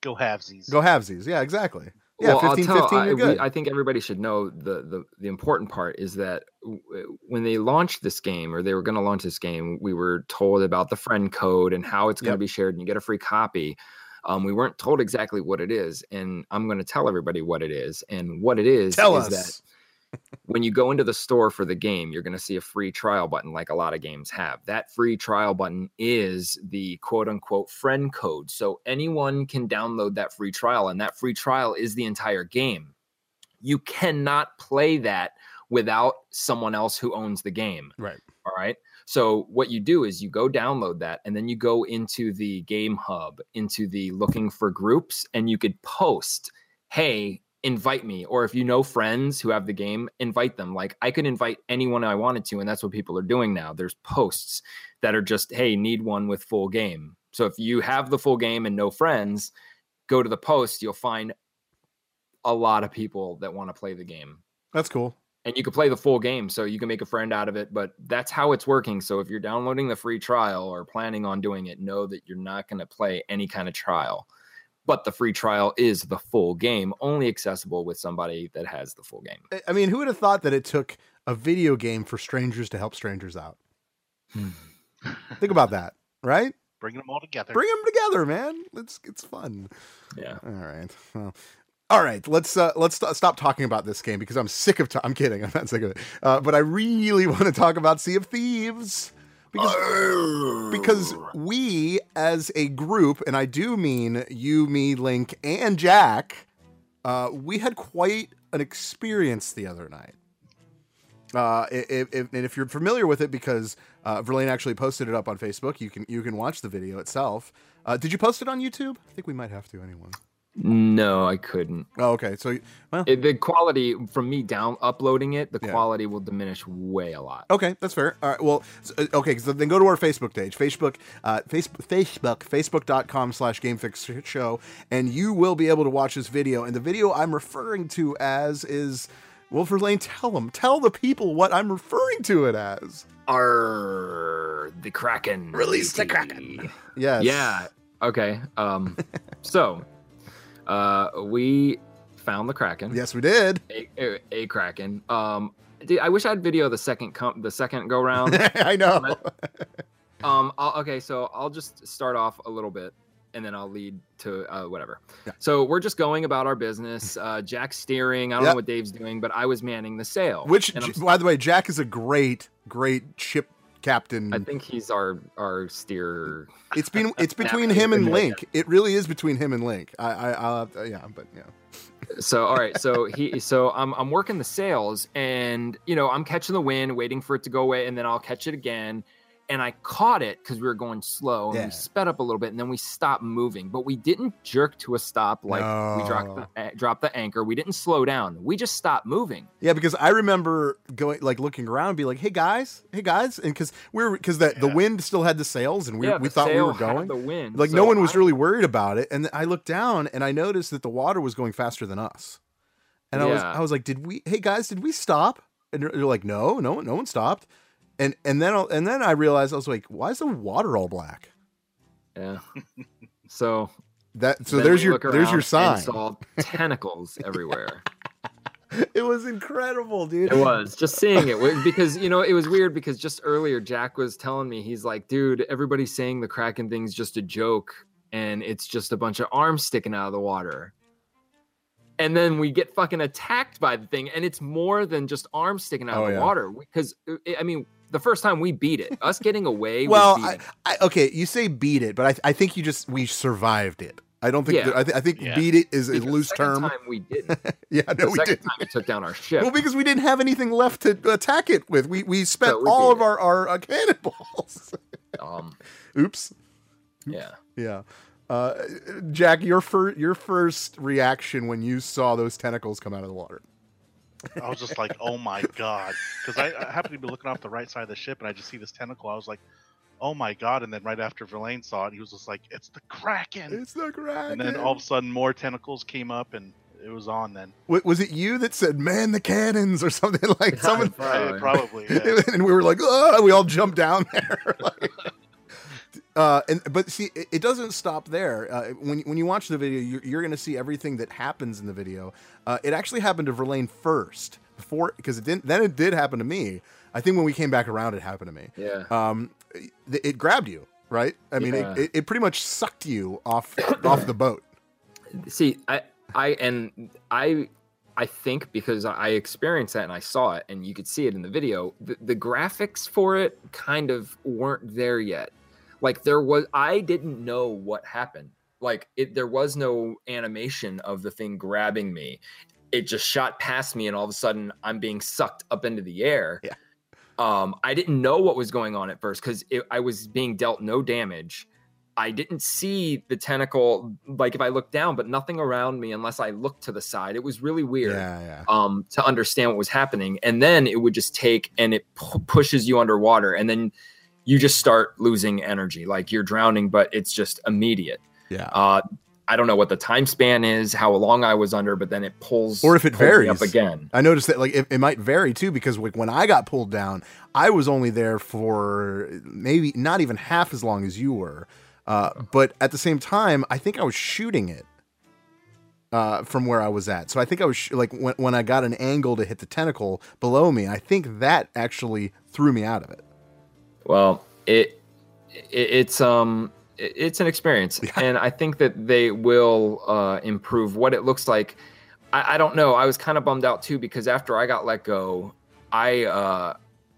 Speaker 6: Go halvesies.
Speaker 4: Go halvesies. Yeah, exactly. Yeah,
Speaker 5: well,
Speaker 4: 15,
Speaker 5: I'll tell,
Speaker 4: 15,
Speaker 5: I, we-. I think everybody should know the, the the important part is that w- when they launched this game, or they were going to launch this game, we were told about the friend code and how it's going to
Speaker 4: Yep.
Speaker 5: be shared, and you get a free copy. Um, we weren't told exactly what it is, and I'm going to tell everybody what it is. And what it is
Speaker 4: Tell
Speaker 5: is
Speaker 4: us.
Speaker 5: that when you go into the store for the game, you're going to see a free trial button, like a lot of games have. That free trial button is the quote unquote friend code. So anyone can download that free trial, and that free trial is the entire game. You cannot play that without someone else who owns the game.
Speaker 4: Right.
Speaker 5: All right. So what you do is you go download that and then you go into the game hub, into the looking for groups, and you could post, hey, invite me. Or if you know friends who have the game, invite them. Like I could invite anyone I wanted to, and that's what people are doing now. There's posts that are just, hey, need one with full game. So if you have the full game and no friends, go to the post, you'll find a lot of people that want to play the game
Speaker 4: That's cool.
Speaker 5: and you can play the full game so you can make a friend out of it but that's how it's working so if you're downloading the free trial or planning on doing it know that you're not going to play any kind of trial but the free trial is the full game only accessible with somebody that has the full game
Speaker 4: I- I mean, who would have thought that it took a video game for strangers to help strangers out? Think about that, right?
Speaker 6: Bringing them all together.
Speaker 4: Bring them together, man. It's it's fun.
Speaker 5: yeah
Speaker 4: All right. Well, all right. Let's uh, let's st- stop talking about this game because I'm sick of. i I'm kidding. I'm not sick of it. Uh, but I really want to talk about Sea of Thieves because because we as a group, and I do mean you, me, Link, and Jack, uh, we had quite an experience the other night. Uh, and if you're familiar with it, because uh, Verlaine actually posted it up on Facebook, you can you can watch the video itself. Uh, did you post it on YouTube? I think we might have to anyway.
Speaker 5: No i couldn't
Speaker 4: Oh, okay. So, well,
Speaker 5: it, the quality from me down uploading it the
Speaker 4: Yeah.
Speaker 5: quality will diminish way a lot
Speaker 4: okay, that's fair. All right. Well, s- uh, okay. So then go to our Facebook page, Facebook, uh, Facebook, Facebook, Facebook.com slash GameFix Show, and you will be able to watch this video. And the video I'm referring to as is, well, Lane, tell them, tell the people what I'm referring to it as.
Speaker 5: are the kraken
Speaker 4: Release the. Kraken. Yes.
Speaker 5: Yeah. Okay. Um. so, uh, we found the kraken.
Speaker 4: Yes, we did.
Speaker 5: A, a, a kraken. Um. dude, I wish I had video the second com- the second go round.
Speaker 4: I know.
Speaker 5: um. I'll, okay. So I'll just start off a little bit, and then I'll lead to uh, whatever.
Speaker 4: Yeah.
Speaker 5: So we're just going about our business. Uh, Jack's steering. I don't
Speaker 4: Yep.
Speaker 5: know what Dave's doing, but I was manning the sail.
Speaker 4: Which, by the way, Jack is a great, great ship Captain.
Speaker 5: I think he's our our steer.
Speaker 4: it's been it's between him and Link. It really is between him and Link. I I I'll have to, yeah, but yeah.
Speaker 5: So all right, so he so I'm I'm working the sails and you know I'm catching the wind, waiting for it to go away, and then I'll catch it again. And I caught it because we were going slow and
Speaker 4: Yeah.
Speaker 5: we sped up a little bit and then we stopped moving, but we didn't jerk to a stop like we dropped the, uh, dropped the anchor. We didn't slow down. We just stopped moving.
Speaker 4: Yeah, because I remember going like looking around, and be like, "Hey guys, hey guys," and because we were because the the wind still had the sails, and we
Speaker 5: yeah,
Speaker 4: we thought we were going.
Speaker 5: the wind.
Speaker 4: Like
Speaker 5: so
Speaker 4: no one was
Speaker 5: I-
Speaker 4: really worried about it, and I looked down and I noticed that the water was going faster than us, and I was I was like, "Did we? Hey guys, did we stop?" And they're, they're like, "No, no, no one stopped." And and then and then I realized I was like, "Why is the water all black?"
Speaker 5: Yeah. So
Speaker 4: That so there's your there's your sign.
Speaker 5: saw tentacles everywhere.
Speaker 4: it was incredible, dude.
Speaker 5: It was just seeing it because you know it was weird because just earlier Jack was telling me he's like, dude, everybody's saying the Kraken thing's just a joke and it's just a bunch of arms sticking out of the water. And then we get fucking attacked by the thing, and it's more than just arms sticking out
Speaker 4: Oh,
Speaker 5: of the
Speaker 4: yeah.
Speaker 5: water. Because uh, I mean, the first time we beat it, us getting away.
Speaker 4: Well, I. I, okay, you say beat it, but I, I think you just we survived it. I don't think
Speaker 5: Yeah.
Speaker 4: that- I, th- I think
Speaker 6: Yeah.
Speaker 4: beat it is a
Speaker 5: Because the
Speaker 4: loose
Speaker 5: second
Speaker 4: term.
Speaker 5: Time we didn't.
Speaker 4: yeah,
Speaker 5: The
Speaker 4: no, we
Speaker 5: second
Speaker 4: did.
Speaker 5: time we took down our ship.
Speaker 4: Well, because we didn't have anything left to attack it with. We we spent
Speaker 5: So we
Speaker 4: all of
Speaker 5: it.
Speaker 4: our our uh, cannonballs.
Speaker 5: um,
Speaker 4: Oops.
Speaker 5: yeah.
Speaker 4: Yeah. Uh, Jack, your fir- your first reaction when you saw those tentacles come out of the water.
Speaker 6: I was just like, oh my god, because I, I happened to be looking off the right side of the ship and I just see this tentacle. I was like, oh my god, and then right after Verlaine saw it, he was just like, it's the Kraken.
Speaker 4: It's the Kraken.
Speaker 6: And then all of a sudden, more tentacles came up and it was on. Then
Speaker 4: Wa- was it you that said "man the cannons" or something like someone?
Speaker 5: Probably.
Speaker 6: probably, yeah.
Speaker 4: and we were like, oh, we all jumped down there. Like- uh, and but see, it, it doesn't stop there. Uh, when when you watch the video, you're, you're going to see everything that happens in the video. Uh, it actually happened to Verlaine first before because it didn't. Then it did happen to me. I think when we came back around, it happened to me.
Speaker 5: Yeah.
Speaker 4: Um, it, it grabbed you, right? I mean,
Speaker 5: Yeah.
Speaker 4: it, it, it pretty much sucked you off off the boat.
Speaker 5: see i i and i i think because i experienced that and i saw it and you could see it in the video the, the graphics for it kind of weren't there yet like there was i didn't know what happened like it there was no animation of the thing grabbing me it just shot past me and all of a sudden i'm being sucked up into the air
Speaker 4: Yeah.
Speaker 5: um i didn't know what was going on at first because i was being dealt no damage I didn't see the tentacle like if I looked down, but nothing around me unless I looked to the side. It was really weird
Speaker 4: Yeah, yeah.
Speaker 5: um, to understand what was happening. And then it would just take and it pu- pushes you underwater, and then you just start losing energy, like you're drowning, but it's just immediate.
Speaker 4: Yeah.
Speaker 5: Uh, I don't know what the time span is, how long I was under, but then it pulls
Speaker 4: Or if it
Speaker 5: me up
Speaker 4: varies.
Speaker 5: again.
Speaker 4: I noticed that like it, it might vary too because like when I got pulled down, I was only there for maybe not even half as long as you were. Uh, but at the same time, I think I was shooting it uh, from where I was at. So I think I was sh- like when when I got an angle to hit the tentacle below me, I think that actually threw me out of it.
Speaker 5: Well, it, it it's um it- it's an experience, and I think that they will uh, improve what it looks like. I, I don't know. I was kind of bummed out too because after I got let go, I uh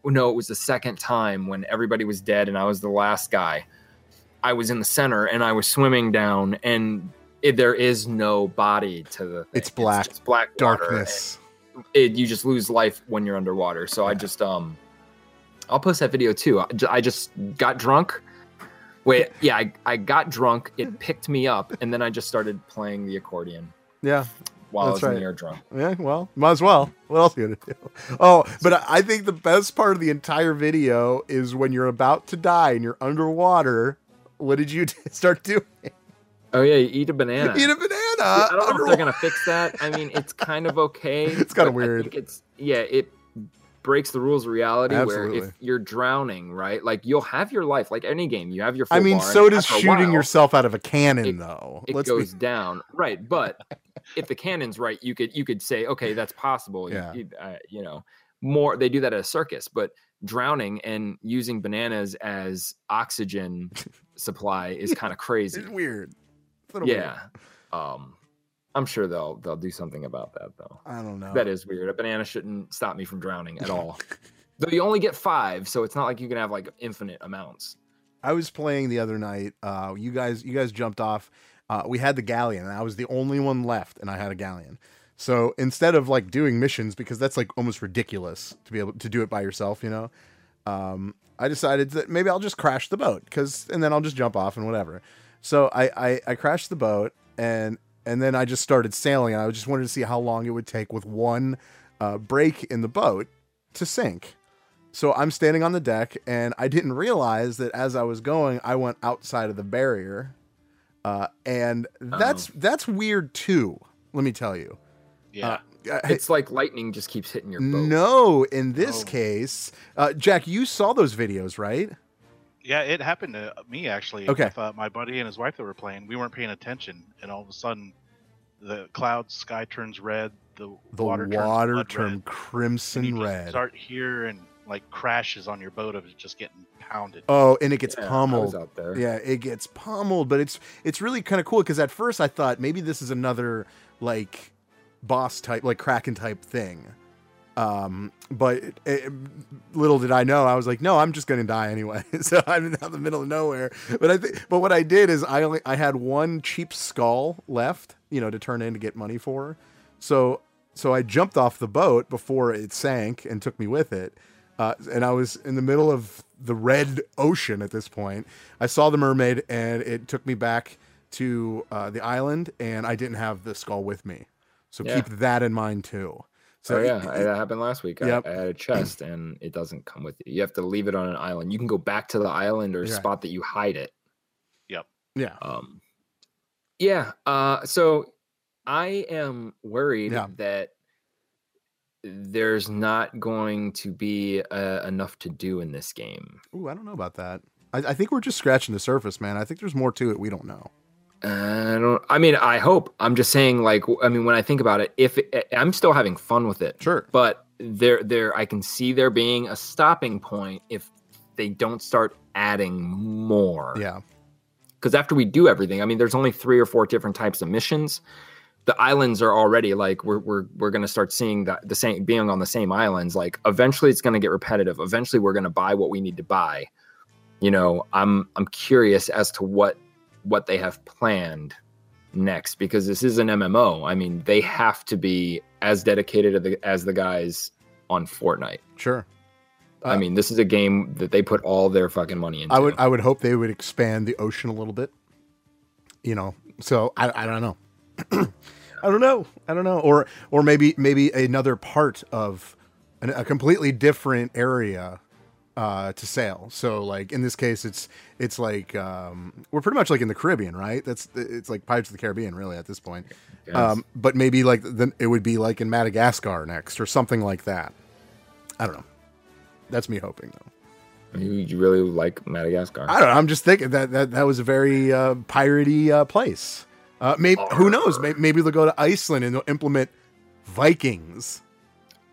Speaker 5: no, it was the second time when everybody was dead and I was the last guy. I was in the center and I was swimming down, and it, there is no body to the. Thing.
Speaker 4: It's black,
Speaker 5: just black
Speaker 4: Darkness.
Speaker 5: it, you just lose life when you're underwater. So I just um, I'll post that video too. I just got drunk. Wait, yeah, I, I got drunk. It picked me up, and then I just started playing the accordion
Speaker 4: Yeah.
Speaker 5: while
Speaker 4: That's
Speaker 5: I was in
Speaker 4: right.
Speaker 5: the air drunk.
Speaker 4: Yeah, well, might as well. What else are you gonna do? Oh, but I- think the best part of the entire video is when you're about to die and you're underwater. What did you start doing?
Speaker 5: Oh yeah, you eat a banana.
Speaker 4: Eat a banana.
Speaker 5: I don't know if they're gonna fix that. I mean, it's kind of okay.
Speaker 4: It's
Speaker 5: but I
Speaker 4: weird.
Speaker 5: think it's yeah, it breaks the rules of reality where if you're drowning, right? Like you'll have your life, like any game, you have your. Full
Speaker 4: I mean, so does shooting
Speaker 5: while,
Speaker 4: yourself out of a cannon,
Speaker 5: it-
Speaker 4: though.
Speaker 5: it
Speaker 4: Let's
Speaker 5: goes
Speaker 4: be,
Speaker 5: down right but if the cannon's right you could you could say okay that's possible You-
Speaker 4: Yeah.
Speaker 5: you, uh, you know more they do that at a circus but drowning and using bananas as oxygen supply is kind of crazy
Speaker 4: it's weird. It's a little weird.
Speaker 5: yeah um i'm sure they'll they'll do something about that though
Speaker 4: I don't know.
Speaker 5: that is weird a banana shouldn't stop me from drowning at all Though you only get five, so it's not like you can have like infinite amounts.
Speaker 4: I was playing the other night. Uh, you guys, you guys jumped off. Uh, we had the galleon, and I was the only one left, and I had a galleon. So instead of like doing missions, because that's like almost ridiculous to be able to do it by yourself, you know, um, I decided that maybe I'll just crash the boat, because and then I'll just jump off and whatever. So I, I I crashed the boat, and and then I just started sailing, I just wanted to see how long it would take with one uh, break in the boat to sink. So I'm standing on the deck, and I didn't realize that as I was going, I went outside of the barrier, uh, and that's that's weird too. Let me tell you.
Speaker 6: Yeah.
Speaker 4: Uh,
Speaker 5: It's like lightning just keeps hitting your boat.
Speaker 4: no, in this
Speaker 6: Oh.
Speaker 4: case, uh, Jack, you saw those videos, right?
Speaker 6: Yeah, it happened to me actually.
Speaker 4: Okay.
Speaker 6: With, uh, my buddy and his wife that were playing, we weren't paying attention, and all of a sudden, the cloud sky turns red. The,
Speaker 4: The
Speaker 6: water,
Speaker 4: water,
Speaker 6: turns blood
Speaker 4: turned
Speaker 6: red,
Speaker 4: crimson
Speaker 6: you just
Speaker 4: red.
Speaker 6: Start here and like crashes on your boat of it just getting pounded.
Speaker 4: Oh, and it gets
Speaker 5: Yeah,
Speaker 4: pummeled.
Speaker 5: out there.
Speaker 4: Yeah, it gets pummeled, but it's it's really kind of cool because at first I thought maybe this is another like boss type, like Kraken type thing. Um, but it, it- little did I know, I was like, no, I'm just gonna die anyway. so I'm in the middle of nowhere. But I think, but what I did is I only I had one cheap skull left, you know, to turn in to get money for. So so I jumped off the boat before it sank and took me with it. Uh, and I was in the middle of the red ocean at this point. I saw the mermaid, and it took me back to uh, the island, and I didn't have the skull with me. So
Speaker 5: Yeah.
Speaker 4: keep that in mind too. So
Speaker 5: So
Speaker 4: it-
Speaker 5: yeah,
Speaker 4: it-
Speaker 5: that happened last week. I-
Speaker 4: Yep.
Speaker 5: I, had a chest and it doesn't come with you. You have to leave it on an island. You can go back to the island or a
Speaker 4: Yeah.
Speaker 5: spot that you hide it. Yep.
Speaker 4: Yeah,
Speaker 5: Um, yeah. Uh, so I am worried
Speaker 4: Yeah.
Speaker 5: that there's not going to be uh, enough to do in this game.
Speaker 4: Ooh, I don't know about that. I, I think we're just scratching the surface, man. I think there's more to it we don't know.
Speaker 5: I don't. I mean, I hope. I'm just saying. Like, I mean, when I think about it, if it, I'm still having fun with it,
Speaker 4: Sure.
Speaker 5: but there, there, I can see there being a stopping point if they don't start adding more.
Speaker 4: Yeah,
Speaker 5: because after we do everything, I mean, there's only three or four different types of missions. The islands are already like we're we're we're gonna start seeing that the same being on the same islands. Like eventually, it's gonna get repetitive. Eventually, we're gonna buy what we need to buy. You know, I'm I'm curious as to what what they have planned next because this is an MMO. I mean, they have to be as dedicated to the, as the guys on Fortnite.
Speaker 4: sure.
Speaker 5: I
Speaker 4: Uh,
Speaker 5: mean, this is a game that they put all their fucking money into.
Speaker 4: I would I would hope they would expand the ocean a little bit. You know, so I I don't know. I don't know. I don't know. Or or maybe maybe another part of an, a completely different area uh to sail. So like in this case it's it's like um we're pretty much like in the Caribbean, right? That's it's like Pirates of the Caribbean really at this point.
Speaker 5: Yes.
Speaker 4: Um but maybe like then it would be like in Madagascar next or something like that. I don't know. That's me hoping though.
Speaker 5: you, you really like Madagascar.
Speaker 4: I don't know. I'm just thinking that that, that was a very uh, piratey uh, place. Uh, maybe who knows? Maybe, maybe they'll go to Iceland and they'll implement Vikings.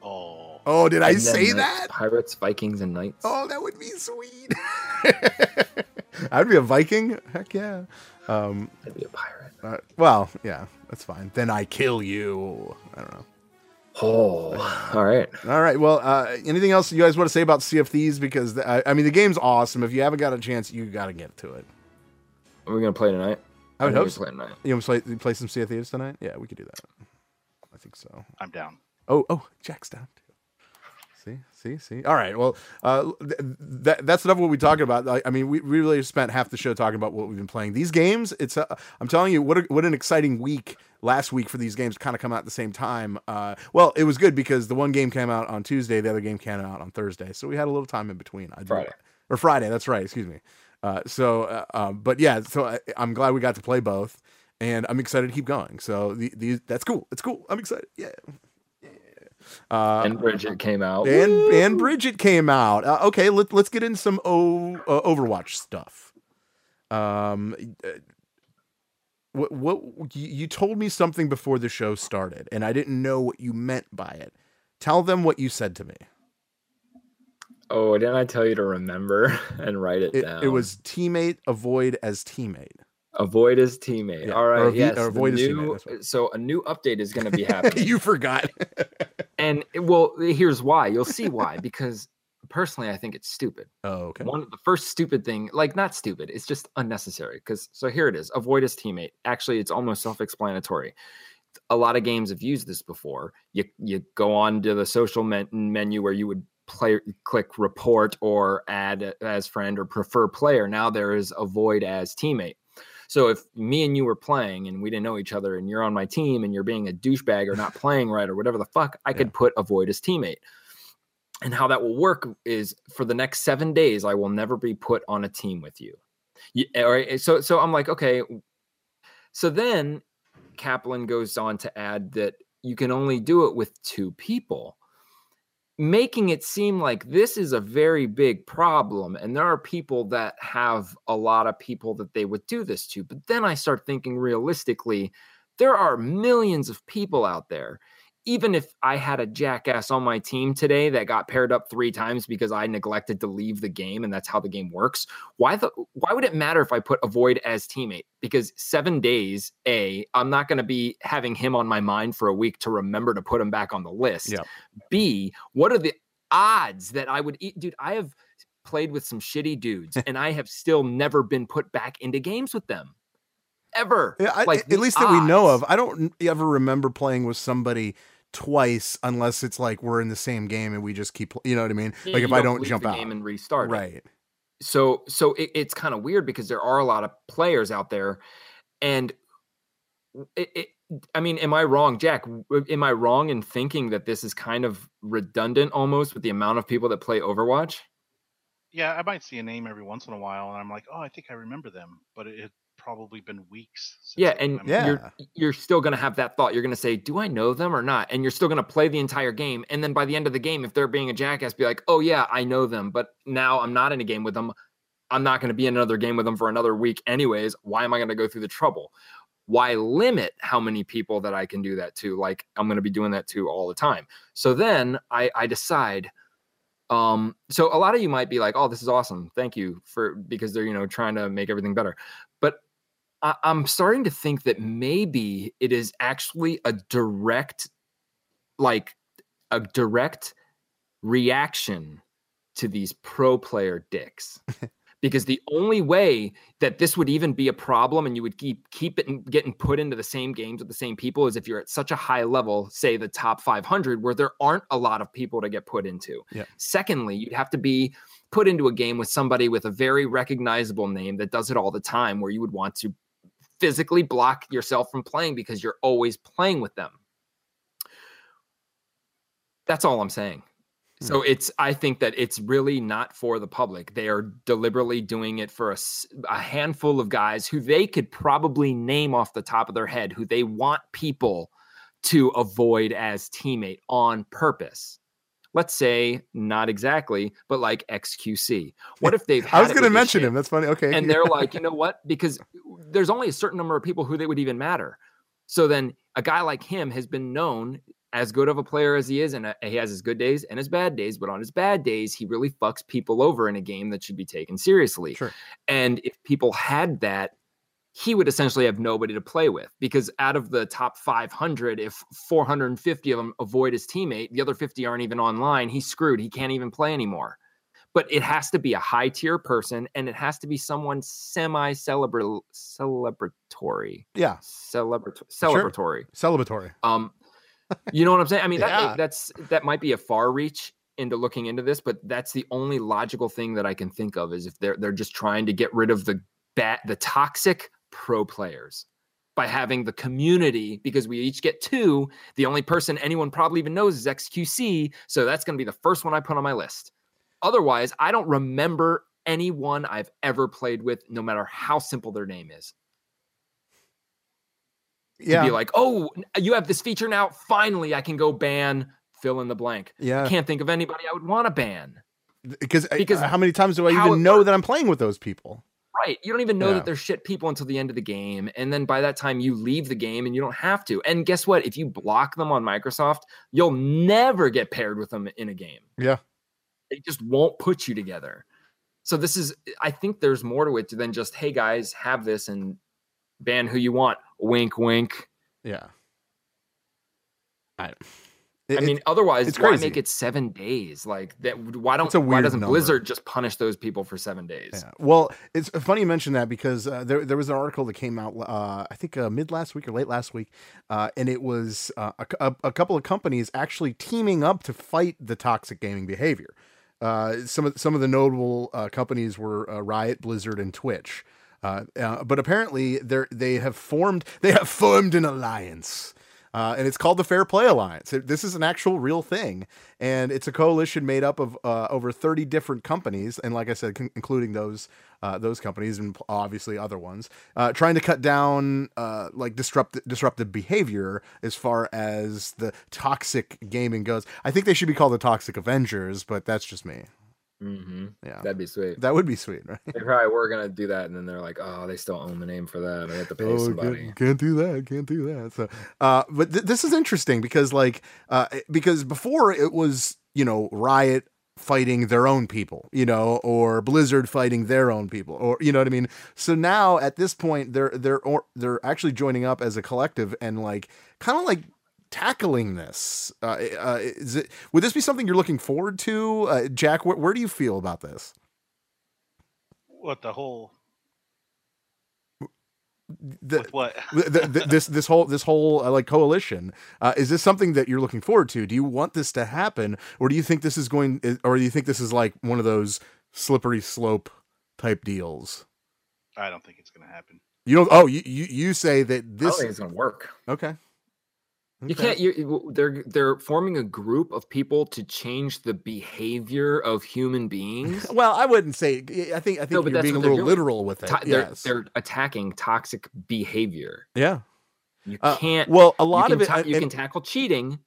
Speaker 6: Oh,
Speaker 4: Oh, did I say
Speaker 5: the
Speaker 4: that?
Speaker 5: Pirates, Vikings, and Knights.
Speaker 4: Oh, that would be sweet. I'd be a Viking. Heck yeah. Um,
Speaker 5: I'd be a pirate.
Speaker 4: uh, well, yeah, that's fine. Then I kill you. I don't know.
Speaker 5: Oh, all right.
Speaker 4: All right. Well, uh, anything else you guys want to say about Sea of Thieves? Because the, I, I mean, the game's awesome. If you haven't got a chance, you got to get to it.
Speaker 5: Are we gonna play tonight?
Speaker 4: I would
Speaker 5: think
Speaker 4: hope so.
Speaker 5: play tonight.
Speaker 4: You want to play, play some Sea of Thieves tonight? Yeah, we could do that. I think so.
Speaker 6: I'm down.
Speaker 4: Oh, oh, Jack's down too. See, see. All right. Well, uh, th- that that's enough of what we talking about. I, I mean, we, we really spent half the show talking about what we've been playing. These games, it's uh, I'm telling you, what a, what an exciting week last week for these games kind of come out at the same time. Uh, well, it was good because the one game came out on Tuesday, the other game came out on Thursday, so we had a little time in between. I
Speaker 5: Friday.
Speaker 4: or Friday. That's right. Excuse me. Uh, so, uh, um, but yeah, so I, I'm glad we got to play both, and I'm excited to keep going. So the, the that's cool. It's cool. I'm excited. Yeah. Uh,
Speaker 5: and Brigitte came out.
Speaker 4: and and Brigitte came out. Uh, okay, let, let's get in some o, uh, Overwatch stuff. Um, uh, what what you, you told me something before the show started, and I didn't know what you meant by it. Tell them what you said to me.
Speaker 5: Oh, didn't I tell you to remember and write it,
Speaker 4: It,
Speaker 5: down?
Speaker 4: it was teammate avoid as teammate.
Speaker 5: Avoid his teammate.
Speaker 4: Yeah,
Speaker 5: All
Speaker 4: or
Speaker 5: right, yes.
Speaker 4: or avoid his teammate,
Speaker 5: new- so a new update is going to be happening.
Speaker 4: you forgot.
Speaker 5: And it- well, here's why. You'll see why because personally, I think it's stupid.
Speaker 4: Oh, okay.
Speaker 5: One of the first stupid thing, like not stupid, it's just unnecessary. Because so here it is: avoid his teammate. Actually, it's almost self-explanatory. A lot of games have used this before. You you go on to the social men- menu where you would play click report or add as friend or prefer player. Now there is avoid as teammate. So if me and you were playing and we didn't know each other and you're on my team and you're being a douchebag or not playing right or whatever the fuck, I could put avoid as teammate. And how that will work is for the next seven days, I will never be put on a team with you. you eh, all right. Eh, so so I'm like, okay. So then Kaplan goes on to add that you can only do it with two people making it seem like this is a very big problem and there are people that have a lot of people that they would do this to but then i start thinking realistically there are millions of people out there even if I had a jackass on my team today that got paired up three times because I neglected to leave the game and that's how the game works, why the why would it matter if I put avoid as teammate? Because seven days, A, I'm not going to be having him on my mind for a week to remember to put him back on the list. B, what are the odds that I would eat? Dude, I have played with some shitty dudes and I have still never been put back into games with them. Ever.
Speaker 4: Yeah, I,
Speaker 5: Like,
Speaker 4: at least that we know of. I don't ever remember playing with somebody twice unless it's like we're in the same game and we just keep, you know what I mean?
Speaker 5: Yeah,
Speaker 4: like
Speaker 5: you
Speaker 4: if I don't
Speaker 5: leave
Speaker 4: jump
Speaker 5: the
Speaker 4: out.
Speaker 5: game and restart it.
Speaker 4: Right.
Speaker 5: so so it, it's kind of weird because there are a lot of players out there and it, it i mean am i wrong jack am i wrong in thinking that this is kind of redundant almost with the amount of people that play overwatch
Speaker 6: Yeah, I might see a name every once in a while, and I'm like, oh, I think I remember them, but it had probably been weeks.
Speaker 5: Yeah and
Speaker 4: Yeah.
Speaker 5: you're you're still going to have that thought. You're going to say do i know them or not? And you're still going to play the entire game and then by the end of the game if they're being a jackass be like oh yeah i know them but now i'm not in a game with them. I'm not going to be in another game with them for another week anyways. Why am i going to go through the trouble? Why limit how many people that i can do that to? Like i'm going to be doing that to all the time. So then i i decide um so a lot of you might be like oh this is awesome. Thank you for because they're you know trying to make everything better I, I'm starting to think that maybe it is actually a direct, like a direct reaction to these pro player dicks. because the only way that this would even be a problem and you would keep keep it and getting put into the same games with the same people is if you're at such a high level, say the top 500, where there aren't a lot of people to get put into.
Speaker 4: Yeah.
Speaker 5: Secondly, you'd have to be put into a game with somebody with a very recognizable name that does it all the time, where you would want to physically block yourself from playing because you're always playing with them. That's all I'm saying. Hmm. So it's I think that it's really not for the public. They are deliberately doing it for a handful of guys who they could probably name off the top of their head who they want people to avoid as teammate on purpose. Let's say not exactly, but like XQC. What if they've
Speaker 4: I was going to mention him. That's funny. Okay.
Speaker 5: and they're like, you know what? Because there's only a certain number of people who they would even matter. So then a guy like him has been known as good of a player as he is, and uh, he has his good days and his bad days. But on his bad days, he really fucks people over in a game that should be taken seriously.
Speaker 4: Sure.
Speaker 5: And if people had that, he would essentially have nobody to play with because out of the top 500, if 450 of them avoid his teammate, the other 50 aren't even online. He's screwed. He can't even play anymore but it has to be a high tier person and it has to be someone semi celebratory
Speaker 4: yeah.
Speaker 5: celebratory
Speaker 4: Sure.
Speaker 5: celebratory
Speaker 4: Celebratory.
Speaker 5: um you know what i'm saying i mean
Speaker 4: Yeah.
Speaker 5: that, that's that might be a far reach into looking into this but that's the only logical thing that i can think of is if they're they're just trying to get rid of the bat the toxic pro players by having the community because we each get two the only person anyone probably even knows is xqc so that's going to be the first one i put on my list otherwise i don't remember anyone i've ever played with no matter how simple their name is to
Speaker 4: Yeah.
Speaker 5: be like, oh, you have this feature now. Finally, I can go ban fill in the blank.
Speaker 4: yeah.
Speaker 5: Can't think of anybody I would want to ban.
Speaker 4: Because,
Speaker 5: because
Speaker 4: how many times do I even know that I'm playing with those people?
Speaker 5: Right. You don't even know
Speaker 4: Yeah.
Speaker 5: that they're shit people until the end of the game. And then by that time, you leave the game and you don't have to. And guess what? If you block them on Microsoft, you'll never get paired with them in a game.
Speaker 4: Yeah.
Speaker 5: They just won't put you together. So this is, I think there's more to it than just, hey guys, have this and ban who you want. Wink, wink.
Speaker 4: Yeah. I, It-
Speaker 5: I
Speaker 4: it-
Speaker 5: mean, otherwise,
Speaker 4: it's
Speaker 5: why
Speaker 4: crazy.
Speaker 5: make it seven days? Like that? Why don't? Why doesn't
Speaker 4: number.
Speaker 5: Blizzard just punish those people for seven days?
Speaker 4: Yeah. Well, it's funny you mention that because uh, there there was an article that came out uh, I think uh, mid last week or late last week, uh, and it was uh, a, a, a couple of companies actually teaming up to fight the toxic gaming behavior. Uh, some of some of the notable uh, companies were uh, Riot, Blizzard, and Twitch. Uh, uh, but apparently, they they have formed they have formed an alliance. Uh, and it's called the Fair Play Alliance. It- this is an actual real thing, and it's a coalition made up of uh, over thirty different companies, and like I said, con- including those uh, those companies and obviously other ones, uh, trying to cut down uh, like disrupt disruptive behavior as far as the toxic gaming goes. I think they should be called the Toxic Avengers, but that's just me.
Speaker 5: Hmm
Speaker 4: Yeah,
Speaker 5: That'd be sweet.
Speaker 4: that would be sweet, right?
Speaker 5: They probably were gonna do that, and then they're like, "Oh, they still own the name for that. I have to pay
Speaker 4: Oh,
Speaker 5: somebody."
Speaker 4: can't, can't do that. Can't do that. So, uh, but th- this is interesting because, like, uh, because before it was, you know, Riot fighting their own people, you know, or Blizzard fighting their own people, or you know what I mean. So now at this point, they're they're or, they're actually joining up as a collective and like kind of like tackling this. Uh, uh, is it would this be something you're looking forward to, uh, Jack? Where, where do you feel about this?
Speaker 6: What the whole
Speaker 4: The,
Speaker 6: with what?
Speaker 4: th- th- th- this this whole this whole uh, like coalition uh, is this something that you're looking forward to do you want this to happen or do you think this is going or do you think this is like one of those slippery slope type deals
Speaker 6: I don't think it's gonna happen.
Speaker 4: you don't oh you you, you say that this
Speaker 5: is gonna work.
Speaker 4: okay
Speaker 5: You
Speaker 4: Okay.
Speaker 5: can't. You they're they're forming a group of people to change the behavior of human beings.
Speaker 4: well i wouldn't say i think i think
Speaker 5: No,
Speaker 4: you're being a
Speaker 5: they're
Speaker 4: little literal with it
Speaker 5: To- they're,
Speaker 4: yes
Speaker 5: they're attacking toxic behavior.
Speaker 4: yeah
Speaker 5: You
Speaker 4: Uh,
Speaker 5: can't.
Speaker 4: well a lot of it
Speaker 5: ta-
Speaker 4: and-
Speaker 5: you can tackle cheating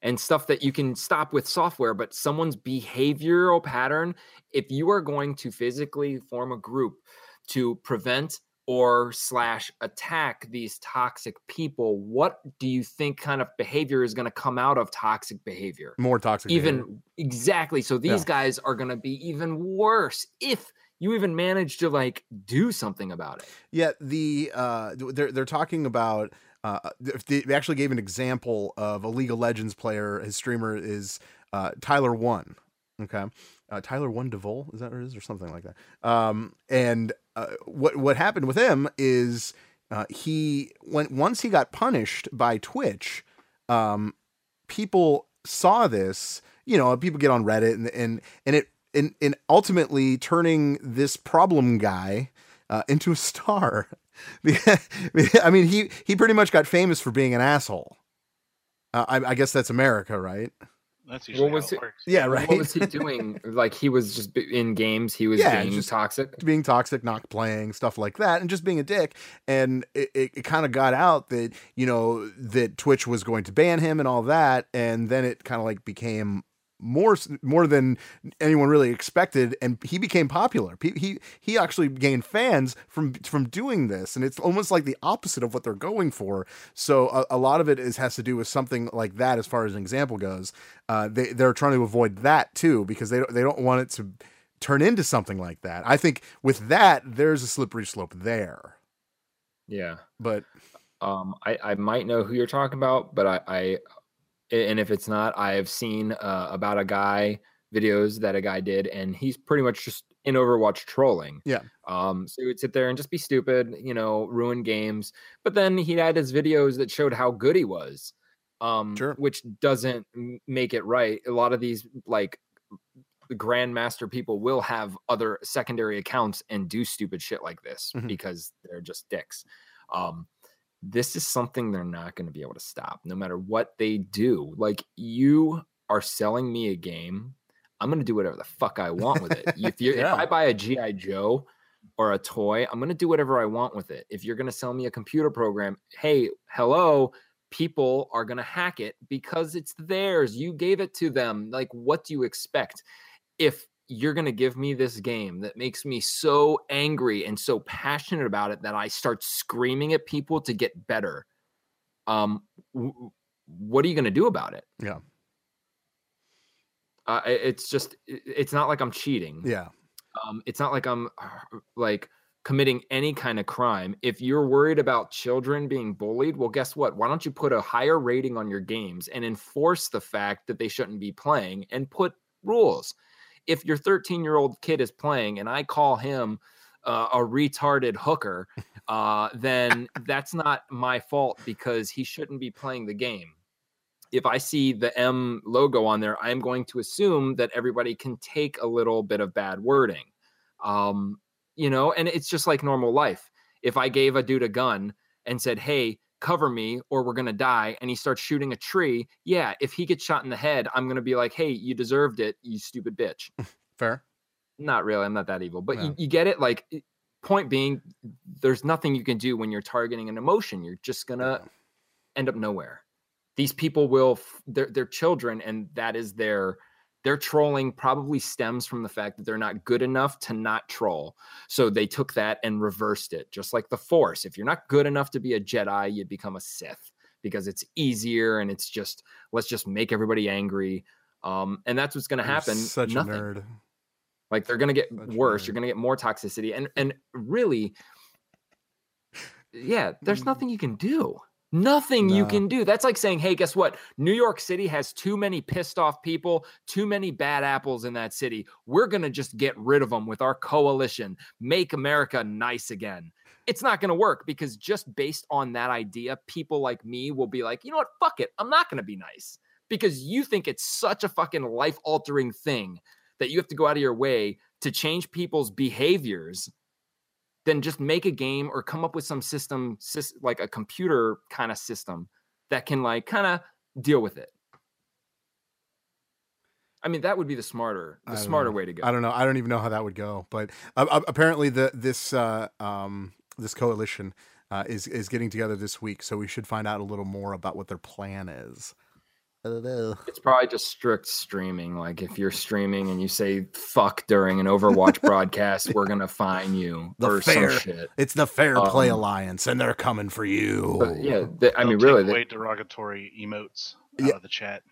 Speaker 5: and stuff that you can stop with software, but someone's behavioral pattern. If you are going to physically form a group to prevent or slash attack these toxic people, what do you think kind of behavior is going to come out of toxic behavior?
Speaker 4: more toxic behavior.
Speaker 5: even exactly so these
Speaker 4: Yeah.
Speaker 5: guys are going to be even worse if you even manage to like do something about it
Speaker 4: Yeah, the uh, they're they're talking about. Uh, th- they actually gave an example of a League of Legends player. His streamer is uh, Tyler One. Okay, uh, Tyler One Devol is that what it is or something like that. Um, and uh, what what happened with him is uh, he when once he got punished by Twitch, um, people saw this. You know, people get on Reddit and and and it and, and ultimately turning this problem guy uh, into a star. I mean, he he pretty much got famous for being an asshole. Uh, I, I guess that's America, right?
Speaker 6: That's usually
Speaker 5: was
Speaker 6: how
Speaker 5: it-
Speaker 6: it works.
Speaker 4: Yeah, right.
Speaker 5: what was he doing like he was just in games he was
Speaker 4: Yeah,
Speaker 5: being
Speaker 4: just-
Speaker 5: toxic
Speaker 4: being toxic, not playing, stuff like that, and just being a dick. And it, it, it kind of got out that, you know, that Twitch was going to ban him and all that. And then it kind of like became more more than anyone really expected and he became popular. Pe- he he actually gained fans from from doing this and it's almost like the opposite of what they're going for. So a, a lot of it is has to do with something like that as far as an example goes. Uh they they're trying to avoid that too because they don't they don't want it to turn into something like that. I think with that there's a slippery slope there.
Speaker 5: Yeah.
Speaker 4: But
Speaker 5: um i i might know who you're talking about but i i and if it's not i've seen uh, about a guy videos that a guy did and he's pretty much just in overwatch trolling
Speaker 4: Yeah.
Speaker 5: um so he would sit there and just be stupid you know ruin games but then he had his videos that showed how good he was um
Speaker 4: Sure.
Speaker 5: which doesn't make it right a lot of these like grandmaster people will have other secondary accounts and do stupid shit like this
Speaker 4: Mhm.
Speaker 5: because they're just dicks um this is something they're not going to be able to stop no matter what they do. Like you are selling me a game i'm going to do whatever the fuck i want with it. If you
Speaker 4: Yeah.
Speaker 5: if i buy a gi joe or a toy i'm going to do whatever i want with it. If you're going to sell me a computer program hey hello people are going to hack it because it's theirs. You gave it to them. Like what do you expect? If you're going to give me this game that makes me so angry and so passionate about it that I start screaming at people to get better. Um, w- what are you going to do about it?
Speaker 4: Yeah.
Speaker 5: Uh, it's just, it's not like I'm cheating.
Speaker 4: yeah
Speaker 5: Um, it's not like I'm uh, like committing any kind of crime. If you're worried about children being bullied, well, guess what? Why don't you put a higher rating on your games and enforce the fact that they shouldn't be playing and put rules? If your 13 year old kid is playing and I call him uh, a retarded hooker, uh, then that's not my fault because he shouldn't be playing the game. If I see the M logo on there, I'm going to assume that everybody can take a little bit of bad wording. Um, you know, and it's just like normal life. If I gave a dude a gun and said, Hey, cover me or we're going to die, and he starts shooting a tree, yeah, if he gets shot in the head, I'm going to be like, Hey, you deserved it, you stupid bitch.
Speaker 4: Fair.
Speaker 5: Not really. I'm not that evil, but
Speaker 4: No.
Speaker 5: you, you get it. Like, point being, there's nothing you can do when you're targeting an emotion. You're just going to end up nowhere. These people will, they're, they're children, and that is their their trolling probably stems from the fact that they're not good enough to not troll. So they took that and reversed it, just like the Force. If you're not good enough to be a Jedi, you become a Sith because it's easier and it's just let's just make everybody angry. Um, and that's what's going to happen.
Speaker 4: Such
Speaker 5: Nothing.
Speaker 4: a nerd.
Speaker 5: Like they're gonna get
Speaker 4: Such
Speaker 5: worse. You're gonna get more toxicity, and and really, yeah, there's
Speaker 4: Mm.
Speaker 5: nothing you can do. Nothing you can do. That's like saying, hey, guess what? New York City has too many pissed off people, too many bad apples in that city. We're gonna just get rid of them with our coalition. Make America nice again. It's not gonna work because just based on that idea, people like me will be like, you know what? Fuck it. I'm not gonna be nice because you think it's such a fucking life altering thing that you have to go out of your way to change people's behaviors then just make a game or come up with some system like a computer kind of system that can like kind of deal with it i mean that would be the smarter the smarter
Speaker 4: know.
Speaker 5: way to go
Speaker 4: I don't know. I don't even know how that would go. But uh, apparently, the this uh, um, this coalition uh, is is getting together this week, so we should find out a little more about what their plan is. I don't know.
Speaker 5: it's probably just strict streaming like if you're streaming and you say fuck during an overwatch broadcast we're gonna fine you
Speaker 4: The
Speaker 5: or
Speaker 4: fair-
Speaker 5: some shit
Speaker 4: It's the Fair Play
Speaker 5: Um,
Speaker 4: Alliance, and they're coming for you.
Speaker 5: yeah th- i
Speaker 6: They'll
Speaker 5: mean
Speaker 6: take
Speaker 5: really they,
Speaker 6: derogatory emotes out
Speaker 4: Yeah.
Speaker 6: of the chat.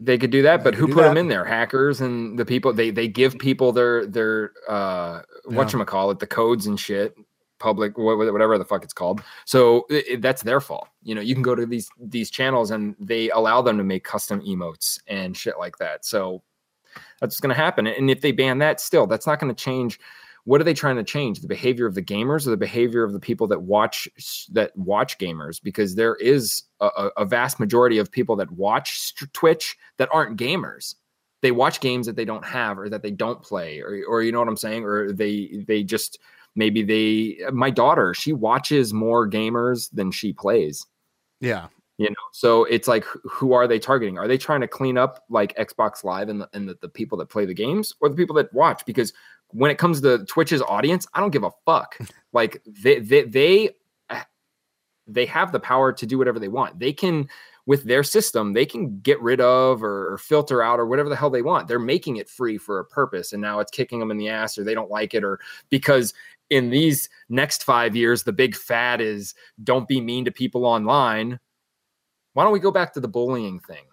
Speaker 5: they could do that
Speaker 4: They
Speaker 5: but who
Speaker 4: do
Speaker 5: put them in there hackers and the people they they give people their their uh
Speaker 4: Yeah.
Speaker 5: what call it the codes and shit public wha- wha- whatever the fuck it's called. So i i- that's their fault. You know you can go to these these channels and they allow them to make custom emotes and shit like that. So that's going to happen. And if they ban that still that's not going to change. What are they trying to change? The behavior of the gamers or the behavior of the people that watch that watch gamers? Because there is a, a vast majority of people that watch twitch that aren't gamers. They watch games that they don't have or that they don't play or, or you know what i'm saying? Or they they just maybe they my daughter she watches more gamers than she plays.
Speaker 4: Yeah,
Speaker 5: you know so it's like who are they targeting? Are they trying to clean up like xbox live and the, and the, the people that play the games or the people that watch? Because when it comes to twitch's audience i don't give a fuck. Like they they they eh, they have the power to do whatever they want. They can with their system they can get rid of or, or filter out or whatever the hell they want. They're making it free for a purpose and now it's kicking them in the ass or they don't like it or because in these next five years the big fad is don't be mean to people online why don't we go back to the bullying thing?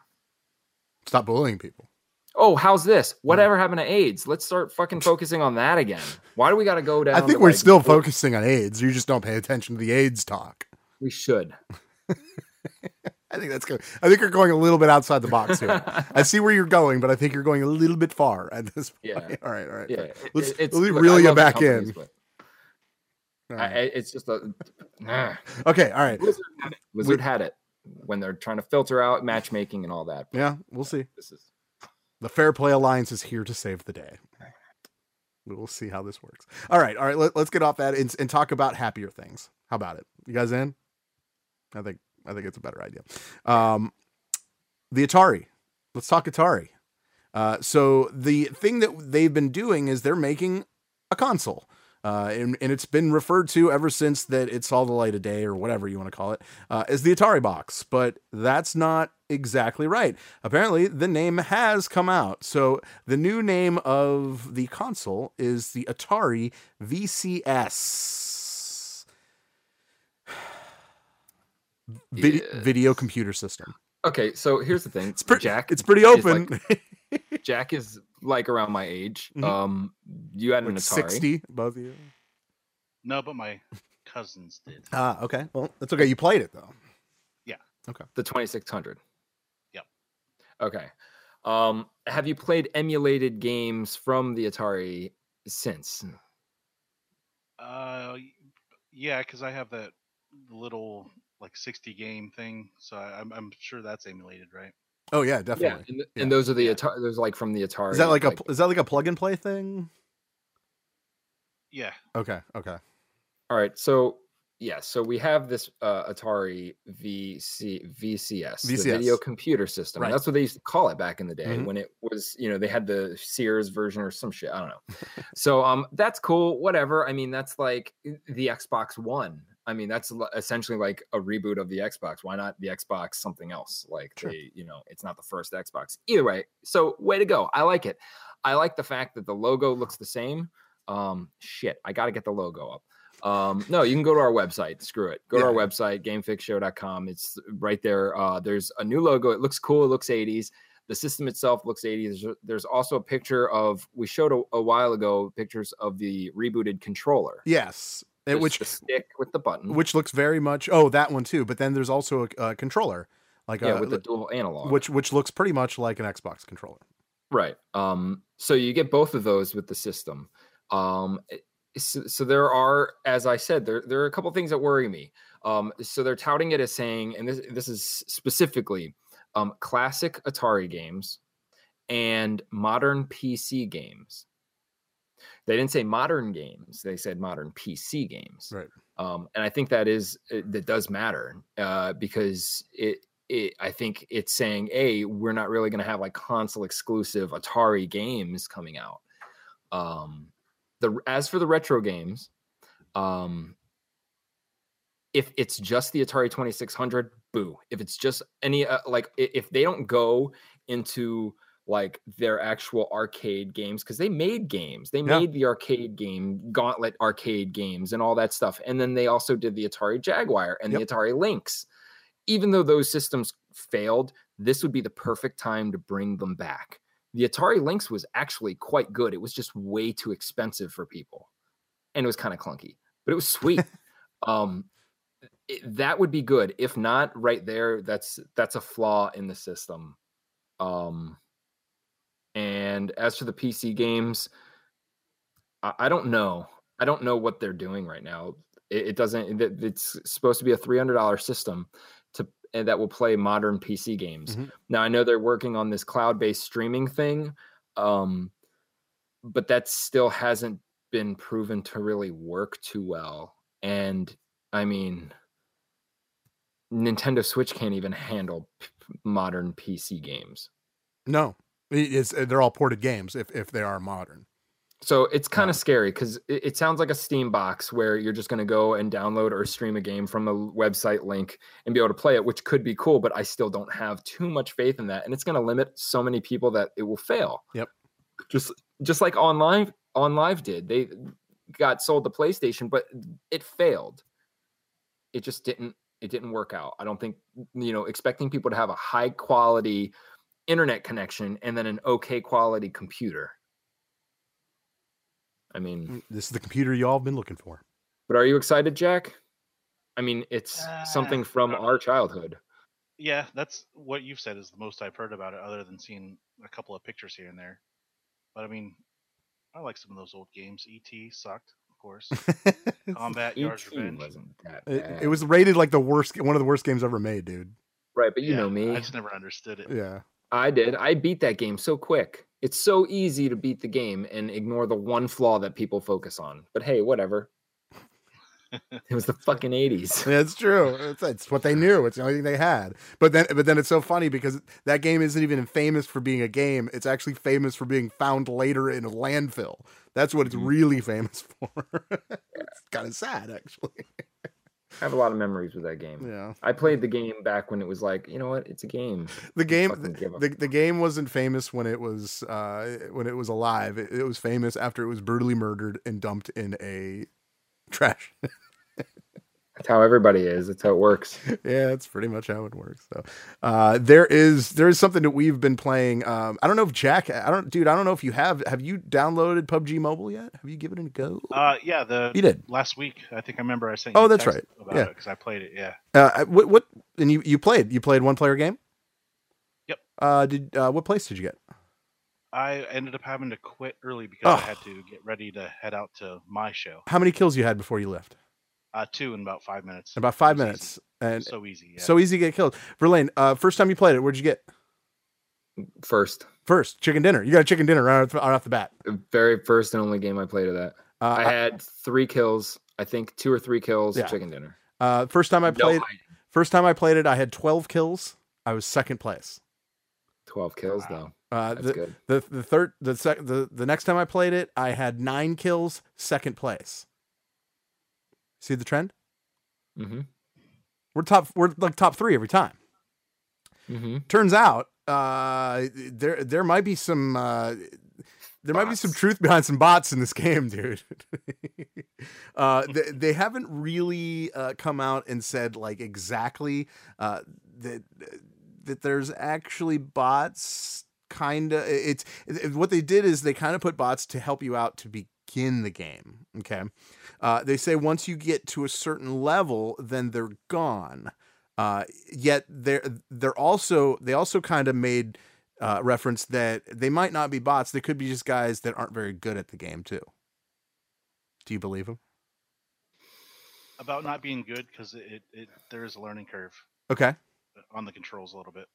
Speaker 4: stop bullying people.
Speaker 5: Oh, how's this? Mm. Whatever happened to AIDS? Let's start fucking focusing on that again. Why do we got to go down?
Speaker 4: I think we're
Speaker 5: like,
Speaker 4: still focusing on AIDS. You just don't pay attention to the AIDS talk.
Speaker 5: We should.
Speaker 4: I think that's good. I think you're going a little bit outside the box here. I see where you're going, but I think you're going a little bit far at this point.
Speaker 5: Yeah.
Speaker 4: All right, all right.
Speaker 5: Yeah,
Speaker 4: Let's,
Speaker 5: it- it's
Speaker 4: let me
Speaker 5: look, I
Speaker 4: you back in.
Speaker 5: but I, it's just a nah.
Speaker 4: Okay, all right.
Speaker 5: Blizzard had it. Blizzard had it when they're trying to filter out matchmaking and all that. but
Speaker 4: Yeah, we'll see.
Speaker 5: This is
Speaker 4: The Fair Play Alliance is here to save the day. We will see how this works. All right, all right. Let, us get off that and, and talk about happier things. How about it? You guys in? I think I think it's a better idea. Um, the Atari. Let's talk Atari. Uh, so the thing that they've been doing is they're making a console. Uh, and, and it's been referred to ever since that it saw the light of day or whatever you want to call it uh, as the Atari box, but that's not exactly right. Apparently, the name has come out. So the new name of the console is the Atari VCS. Vid- Video computer system.
Speaker 5: Okay. So here's the thing.
Speaker 4: It's pretty.
Speaker 5: Jack.
Speaker 4: it's pretty
Speaker 5: is
Speaker 4: open.
Speaker 5: like- Jack is like around my age.
Speaker 4: Mhm.
Speaker 5: Um, you had an
Speaker 4: like
Speaker 5: Atari.
Speaker 4: sixty, both of you.
Speaker 6: No, but my cousins did.
Speaker 4: Ah, okay. Well, that's okay. You played it though. Yeah. Okay.
Speaker 5: The 2600.
Speaker 6: Yep.
Speaker 5: Okay. Um, have you played emulated games from the Atari since?
Speaker 6: Uh, yeah, because I have that little like 60 game thing, so I, I'm I'm sure that's emulated, right?
Speaker 4: Oh yeah,
Speaker 5: Yeah,
Speaker 4: definitely.
Speaker 5: and, th-
Speaker 4: Yeah.
Speaker 5: and those are the Atari. Those are like from the Atari.
Speaker 4: Is that like a
Speaker 5: like-
Speaker 4: pl- is that like a plug and play thing?
Speaker 6: Yeah.
Speaker 4: Okay, okay.
Speaker 5: All right, so yeah, so we have this uh, Atari VC VCS, the video computer system.
Speaker 4: Right.
Speaker 5: That's what they used to call it back in the day
Speaker 4: Mhm.
Speaker 5: when it was, you know, they had the Sears version or some shit. I don't know. so um, that's cool. Whatever. I mean, that's like the Xbox One. I mean, that's essentially like a reboot of the Xbox. Why not the Xbox something else? Like
Speaker 4: Sure.
Speaker 5: they, you know, it's not the first Xbox. Either way, so way to go. I like it. I like the fact that the logo looks the same. Um, shit, I got to get the logo up. Um, no, you can go to our website. Screw it. Go to our website, gamefixshow.com. It's right there. Uh, there's a new logo. It looks cool. It looks 80s. The system itself looks 80s. There's, there's also a picture of, we showed a, a while ago pictures of the rebooted controller.
Speaker 4: Yes,
Speaker 5: There's
Speaker 4: which
Speaker 5: stick with the button.
Speaker 4: which looks very much. Oh, that one too. But then there's also a, a controller, like
Speaker 5: yeah,
Speaker 4: a,
Speaker 5: with the dual analog.
Speaker 4: which which looks pretty much like an Xbox controller.
Speaker 5: Right. Um, so you get both of those with the system. Um, so, so there are, as I said, there there are a couple things that worry me. Um, so they're touting it as saying, and this this is specifically um, classic Atari games and modern PC games. They didn't say modern games; they said modern PC games.
Speaker 4: Right.
Speaker 5: Um, and I think that is uh, that does matter uh, because it it, I think it's saying, a we're not really going to have like console exclusive Atari games coming out. Um, the as for the retro games, um, if it's just the Atari Twenty Six Hundred, boo. If it's just any uh, like if they don't go into like their actual arcade games because they made games. They
Speaker 4: Yeah.
Speaker 5: made the arcade game gauntlet arcade games and all that stuff and then they also did the atari jaguar and the atari lynx. Even though those systems failed this would be the perfect time to bring them back. The atari lynx was actually quite good. It was just way too expensive for people and it was kind of clunky but it was sweet. Um it- that would be good. If not right there that's that's a flaw in the system. Um and as for the pc games i, I don't know. I don't know what they're doing right now. It, it doesn't it- it's supposed to be a $300 system to that will play modern pc games.
Speaker 4: Mhm.
Speaker 5: now i know they're working on this cloud-based streaming thing um but that still hasn't been proven to really work too well. And i mean nintendo switch can't even handle p- modern pc games.
Speaker 4: No, it's uh, they're all ported games if if they are modern.
Speaker 5: So it's kind of scary because it, it sounds like a Steam box where you're just going to go and download or stream a game from a website link and be able to play it, which could be cool. But I still don't have too much faith in that, and it's going to limit so many people that it will fail.
Speaker 4: Yep.
Speaker 5: Just just like online OnLive did, they got sold to PlayStation, but it failed. It just didn't. It didn't work out. I don't think you know expecting people to have a high quality internet connection and then an okay quality computer. I mean,
Speaker 4: This is the computer y'all have been looking for.
Speaker 5: but are you excited, Jack? I mean, it's something
Speaker 6: Uh,
Speaker 5: from our childhood.
Speaker 6: Yeah, that's what you've said is the most I've heard about it, other than seeing a couple of pictures here and there. But I mean, I like some of those old games. E.T. sucked, of course. Combat Yars'
Speaker 5: E.T.
Speaker 6: Revenge.
Speaker 5: wasn't that
Speaker 4: It, it was rated like the worst, one of the worst games ever made, dude.
Speaker 5: right, but you
Speaker 6: Yeah,
Speaker 5: know me.
Speaker 6: I just never understood it.
Speaker 4: Yeah,
Speaker 5: I did. I beat that game so quick. It's so easy to beat the game and ignore the one flaw that people focus on. But hey, whatever. it was the fucking 80s.
Speaker 4: that's true. It's, it's what they knew. It's the only thing they had. But then, but then it's so funny because that game isn't even famous for being a game. It's actually famous for being found later in a landfill. That's what it's
Speaker 5: Mhm.
Speaker 4: really famous for. it's kind of sad, actually.
Speaker 5: I have a lot of memories with that game.
Speaker 4: Yeah.
Speaker 5: I played the game back when it was like, you know what? It's a game.
Speaker 4: The game, the, the game wasn't famous when it was uh, when it was alive. It, it was famous after it was brutally murdered and dumped in a trash.
Speaker 5: That's how everybody is. That's how it works.
Speaker 4: yeah, that's pretty much how it works. So, uh, there is there is something that we've been playing. Um, I don't know if Jack, I don't, dude, I don't know if you have. Have you downloaded PUBG Mobile yet? Have you given it a go?
Speaker 6: Uh, yeah, the
Speaker 4: you did.
Speaker 6: last week. I think I remember I sent.
Speaker 4: Oh,
Speaker 6: you
Speaker 4: that's
Speaker 6: text
Speaker 4: right.
Speaker 6: About
Speaker 4: Yeah.
Speaker 6: because I played it. Yeah.
Speaker 4: Uh, what what? And you you played you played one player game.
Speaker 6: Yep.
Speaker 4: Uh, did uh, what place did you get?
Speaker 6: I ended up having to quit early because
Speaker 4: Oh.
Speaker 6: I had to get ready to head out to my show.
Speaker 4: How many kills you had before you left?
Speaker 6: Uh, two in about five minutes.
Speaker 4: About five minutes,
Speaker 6: easy.
Speaker 4: and
Speaker 6: so easy. Yeah.
Speaker 4: so easy to get killed. Verlaine, uh, first time you played it, where'd you get?
Speaker 5: First,
Speaker 4: First, chicken dinner. You got a chicken dinner right off, right off the bat.
Speaker 5: very first and only game I played of that.
Speaker 4: Uh,
Speaker 5: I had three kills. I think two or three kills.
Speaker 4: Yeah.
Speaker 5: Chicken dinner.
Speaker 4: uh, first time I
Speaker 5: No
Speaker 4: played.
Speaker 5: hiding.
Speaker 4: First time I played it, I had twelve kills. I was second place.
Speaker 5: Twelve kills
Speaker 6: Wow.
Speaker 5: though.
Speaker 4: Uh,
Speaker 5: That's
Speaker 4: the,
Speaker 5: good.
Speaker 4: the the third the sec the the next time I played it, I had nine kills, second place. See the trend?
Speaker 5: Mm-hmm.
Speaker 4: We're top. We're like top three every time.
Speaker 5: Mm-hmm.
Speaker 4: Turns out, uh, there there might be some uh, there might be some truth behind some bots in this game, dude. uh, they, they haven't really uh, come out and said like exactly uh, that that there's actually bots. Kind of, it's it- what they did is they kind of put bots to help you out to begin the game. Okay, uh, they say once you get to a certain level, then they're gone. Uh, yet they're they're also they also kind of made uh, reference that they might not be bots. They could be just guys that aren't very good at the game too. Do you believe them?
Speaker 6: about not being good because it, it, it there is a learning curve
Speaker 4: Okay.
Speaker 6: on the controls a little bit.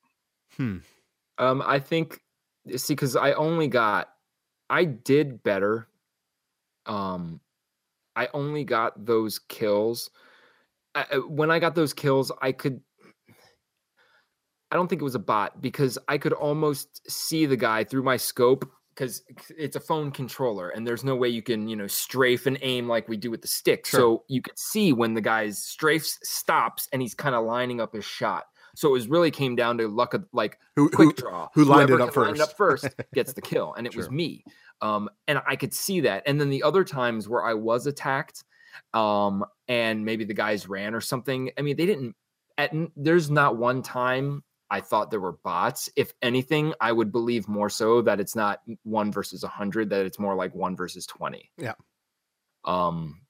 Speaker 4: Hmm.
Speaker 5: Um, I think see because I only got I did better. Um, I only got those kills. I, when I got those kills, I could. I don't think it was a bot because I could almost see the guy through my scope because it's a phone controller and there's no way you can you know strafe and aim like we do with the stick.
Speaker 4: Sure.
Speaker 5: So you could see when the guy's strafes stops and he's kind of lining up his shot. So it was really came down to luck of like
Speaker 4: Who, who
Speaker 5: quick draw.
Speaker 4: who lined it up
Speaker 5: line it
Speaker 4: first.
Speaker 5: up first gets the kill, and it was me. Um, and I could see that. And then the other times where I was attacked, um, and maybe the guys ran or something. I mean, they didn't. At there's not one time I thought there were bots. If anything, I would believe more so that it's not one versus a hundred. That it's more like one versus twenty.
Speaker 4: Yeah.
Speaker 5: Um,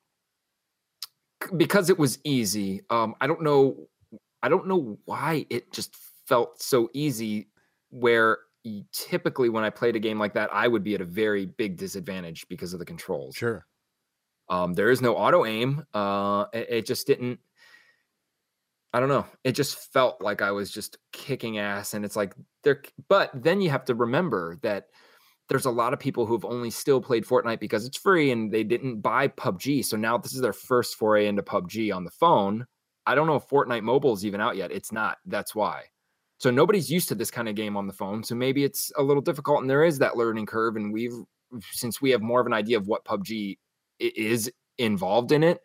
Speaker 5: because it was easy. Um, I don't know. I don't know why it just felt so easy. Where typically when I played a game like that, I would be at a very big disadvantage because of the controls.
Speaker 4: Sure.
Speaker 5: Um, there is no auto aim. Uh, it, it just didn't. I don't know. It just felt like I was just kicking ass, and it's like there. But then you have to remember that there's a lot of people who've only still played Fortnite because it's free, and they didn't buy PUBG. So now this is their first foray into PUBG on the phone. I don't know if Fortnite Mobile is even out yet. It's not. That's why. So nobody's used to this kind of game on the phone. So maybe it's a little difficult, and there is that learning curve. And we've since we have more of an idea of what PUBG is involved in it,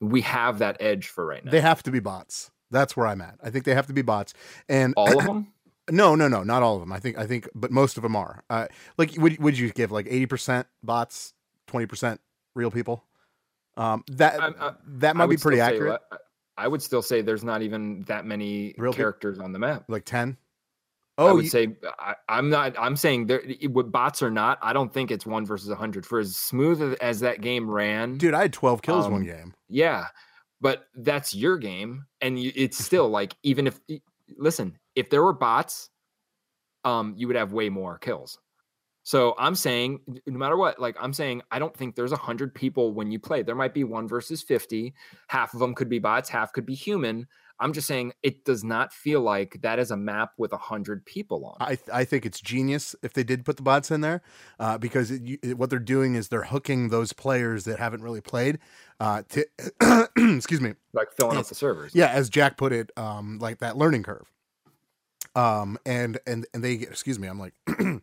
Speaker 5: we have that edge for right now.
Speaker 4: They have to be bots. That's where I'm at. I think they have to be bots. And
Speaker 5: All of them.
Speaker 4: no, no, no, not all of them. I think I think but most of them are. Uh like would would you give like 80% bots, 20% real people? Um that
Speaker 5: I'm- I-
Speaker 4: that might be pretty accurate.
Speaker 5: le- I would still say there's not even that many
Speaker 4: Real
Speaker 5: characters on the map.
Speaker 4: Like 10?
Speaker 5: Oh, I
Speaker 4: Oh,
Speaker 5: would
Speaker 4: you-
Speaker 5: say I, I'm not. I'm saying there, with bots or not. I don't think it's one versus a hundred. For as smooth as- that game ran,
Speaker 4: dude, I had 12 kills one
Speaker 5: Um,
Speaker 4: game.
Speaker 5: yeah, but that's your game, and you, it's still like even if listen, if there were bots, um, you would have way more kills. So I'm saying, no matter what, like I'm saying, I don't think there's a hundred people when you play. There might be one versus fifty. Half of them could be bots, half could be human. I'm just saying it does not feel like that is a map with a hundred people on. it.
Speaker 4: I th- I think it's genius if they did put the bots in there, uh, because it, you, it- what they're doing is they're hooking those players that haven't really played. Uh, to excuse me,
Speaker 5: like filling up the servers.
Speaker 4: yeah, as Jack put it, um, like that learning curve. Um, and and and they get excuse me, I'm like,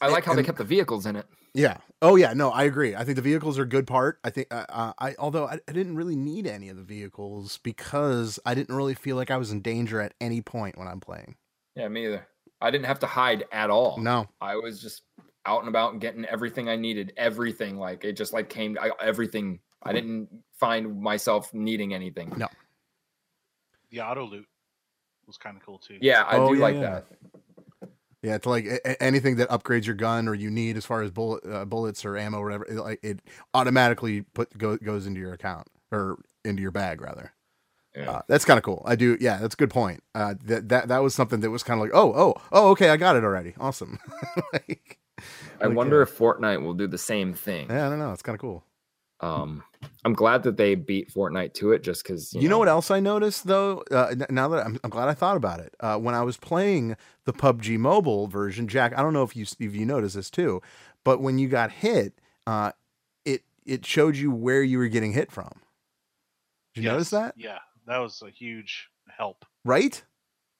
Speaker 5: I like how they kept the vehicles in it.
Speaker 4: yeah, oh yeah, no, I agree. I think the vehicles are a good part. I think uh, uh, I although I, I didn't really need any of the vehicles because I didn't really feel like I was in danger at any point when I'm playing.
Speaker 5: Yeah, me either. I didn't have to hide at all.
Speaker 4: No,
Speaker 5: I was just out and about and getting everything I needed. Everything like it just like came. I, everything I didn't find myself needing anything.
Speaker 4: No.
Speaker 6: The auto loot was kind of cool too.
Speaker 5: Yeah, I
Speaker 4: Oh,
Speaker 5: do
Speaker 4: yeah,
Speaker 5: like
Speaker 4: yeah.
Speaker 5: that.
Speaker 4: Yeah, it's like anything that upgrades your gun or you need as far as bullet uh, bullets or ammo or whatever. It, like it automatically put go, goes into your account or into your bag rather.
Speaker 5: Yeah.
Speaker 4: Uh, that's kind of cool. I do. Yeah, that's a good point. Uh, that that that was something that was kind of like, oh, oh, oh, okay, I got it already. Awesome. like,
Speaker 5: I
Speaker 4: like,
Speaker 5: wonder
Speaker 4: uh,
Speaker 5: if Fortnite will do the same thing.
Speaker 4: yeah, I don't know. It's kind of cool.
Speaker 5: Um, I'm glad that they beat Fortnite to it, just because
Speaker 4: You, know, what else I noticed though? Uh, now that I'm, I'm glad I thought about it. Uh, when I was playing the PUBG mobile version, Jack, I don't know if you if you noticed this too, but when you got hit, uh, it it showed you where you were getting hit from. Did you notice that?
Speaker 6: Yeah, that was a huge help.
Speaker 4: Right?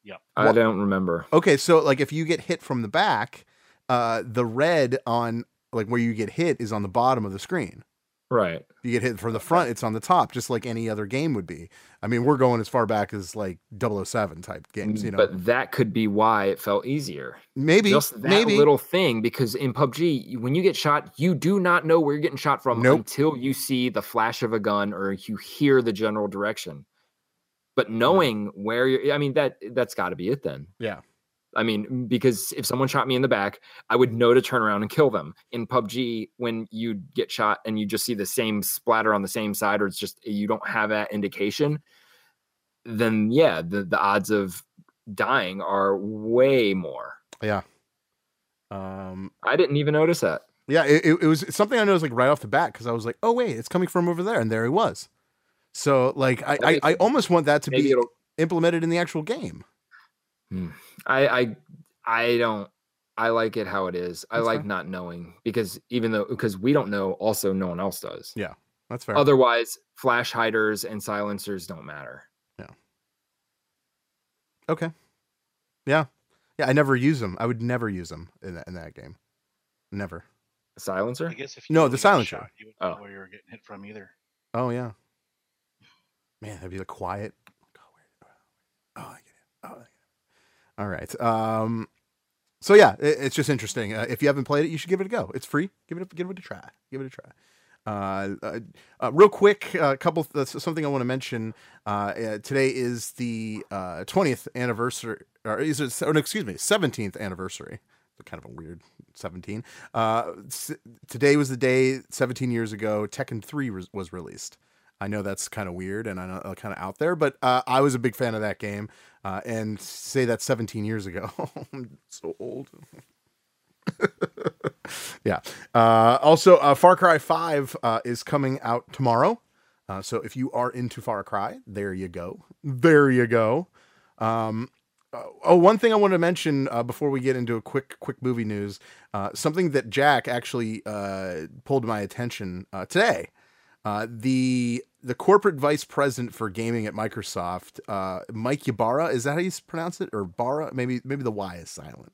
Speaker 4: Yep.
Speaker 5: I
Speaker 4: Wha-
Speaker 5: don't remember.
Speaker 4: Okay, so like if you get hit from the back, uh, the red on like where you get hit is on the bottom of the screen.
Speaker 5: Right.
Speaker 4: If you get hit from the front, it's on the top, just like any other game would be. I mean, we're going as far back as like 007 type games, mm, you know.
Speaker 5: But that could be why it felt easier.
Speaker 4: maybe,
Speaker 5: Just that
Speaker 4: maybe.
Speaker 5: little thing, because in PUBG, when you get shot, you do not know where you're getting shot from
Speaker 4: Nope.
Speaker 5: until you see the flash of a gun or you hear the general direction. But knowing where you're, I mean, that that's got to be it then.
Speaker 4: Yeah.
Speaker 5: I mean, because if someone shot me in the back, I would know to turn around and kill them. In PUBG, when you get shot and you just see the same splatter on the same side, or it's just you don't have that indication, then yeah, the, the odds of dying are way more.
Speaker 4: Yeah. Um.
Speaker 5: I didn't even notice that.
Speaker 4: Yeah. It, it, was something I noticed like right off the bat because I was like, oh wait, it's coming from over there, and there he was. So like, I I, I almost want that to be implemented in the actual game. Hmm.
Speaker 5: I I I don't. I like it how it is. I like
Speaker 4: fine.
Speaker 5: not knowing because even though because we don't know, also no one else does.
Speaker 4: Yeah, That's fair.
Speaker 5: Otherwise, flash hiders and silencers don't matter. Yeah.
Speaker 4: Okay. Yeah. Yeah. I never use them. I would never use them in that in that game. Never.
Speaker 5: A Silencer?
Speaker 6: I guess if you
Speaker 4: No, the silencer.
Speaker 6: shot, you wouldn't oh. know
Speaker 5: Oh.
Speaker 6: where you were getting hit from either.
Speaker 4: Oh yeah. Man, that'd be the quiet. Oh, where- oh, I get it. Oh, I get it. All right. Um. So yeah, it, it's just interesting. Uh, if you haven't played it, you should give it a go. It's free. Give it a, give it a try. Give it a try. Uh, uh, uh, real quick, a uh, couple uh, something I want to mention. Today is the 20th anniversary, or is it? Or no, excuse me, 17th anniversary. Kind of a weird 17. Uh, s- today was the day 17 years ago Tekken 3 was, was released. I know that's kind of weird and I know kind of out there, but uh, I was a big fan of that game. Uh, and say that 17 years ago. I'm so old. yeah. Uh, also, uh, Far Cry 5 uh, is coming out tomorrow. Uh, so if you are into Far Cry, there you go. There you go. Um, uh, oh, one thing I want to mention uh, before we get into a quick, quick movie news, uh, something that Jack actually uh, pulled my attention uh, today. Uh, the the corporate vice president for gaming at Microsoft, uh, Mike Ybarra, is that how you pronounce it, or Barra? Maybe maybe the Y is silent.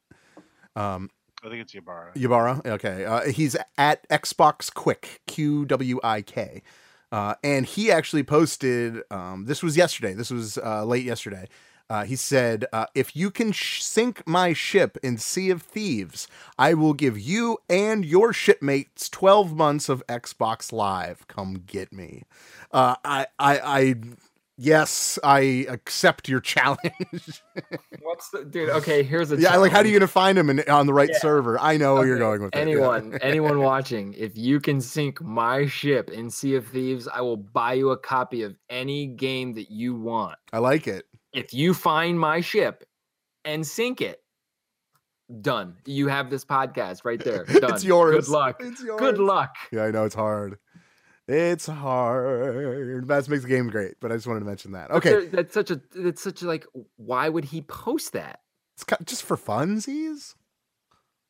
Speaker 4: Um,
Speaker 6: I think it's Ybarra.
Speaker 4: Ybarra. Okay. Uh, he's at Xbox Qwik, Q W I K. Uh, and he actually posted, um, this was yesterday, this was uh, late yesterday. Uh, he said, uh, If you can sh- sink my ship in Sea of Thieves, I will give you and your shipmates 12 months of Xbox Live. Come get me. Uh, I, I, I, yes, I accept your challenge.
Speaker 5: What's the dude? Okay, here's a
Speaker 4: yeah, like, how are you going to find him in, on the right
Speaker 5: Yeah.
Speaker 4: server? I know where you're
Speaker 5: Okay,
Speaker 4: going with it. Yeah.
Speaker 5: anyone, anyone watching, if you can sink my ship in Sea of Thieves, I will buy you a copy of any game that you want.
Speaker 4: I like it.
Speaker 5: If you find my ship and sink it, done. You have this podcast right there. Done.
Speaker 4: It's yours.
Speaker 5: Good luck.
Speaker 4: It's yours.
Speaker 5: Good luck.
Speaker 4: Yeah, I know it's hard. It's hard. That makes the game great, but I just wanted to mention that. Okay,
Speaker 5: there- that's such a. That's such a like. Why would he post that?
Speaker 4: it's ki- just for funsies.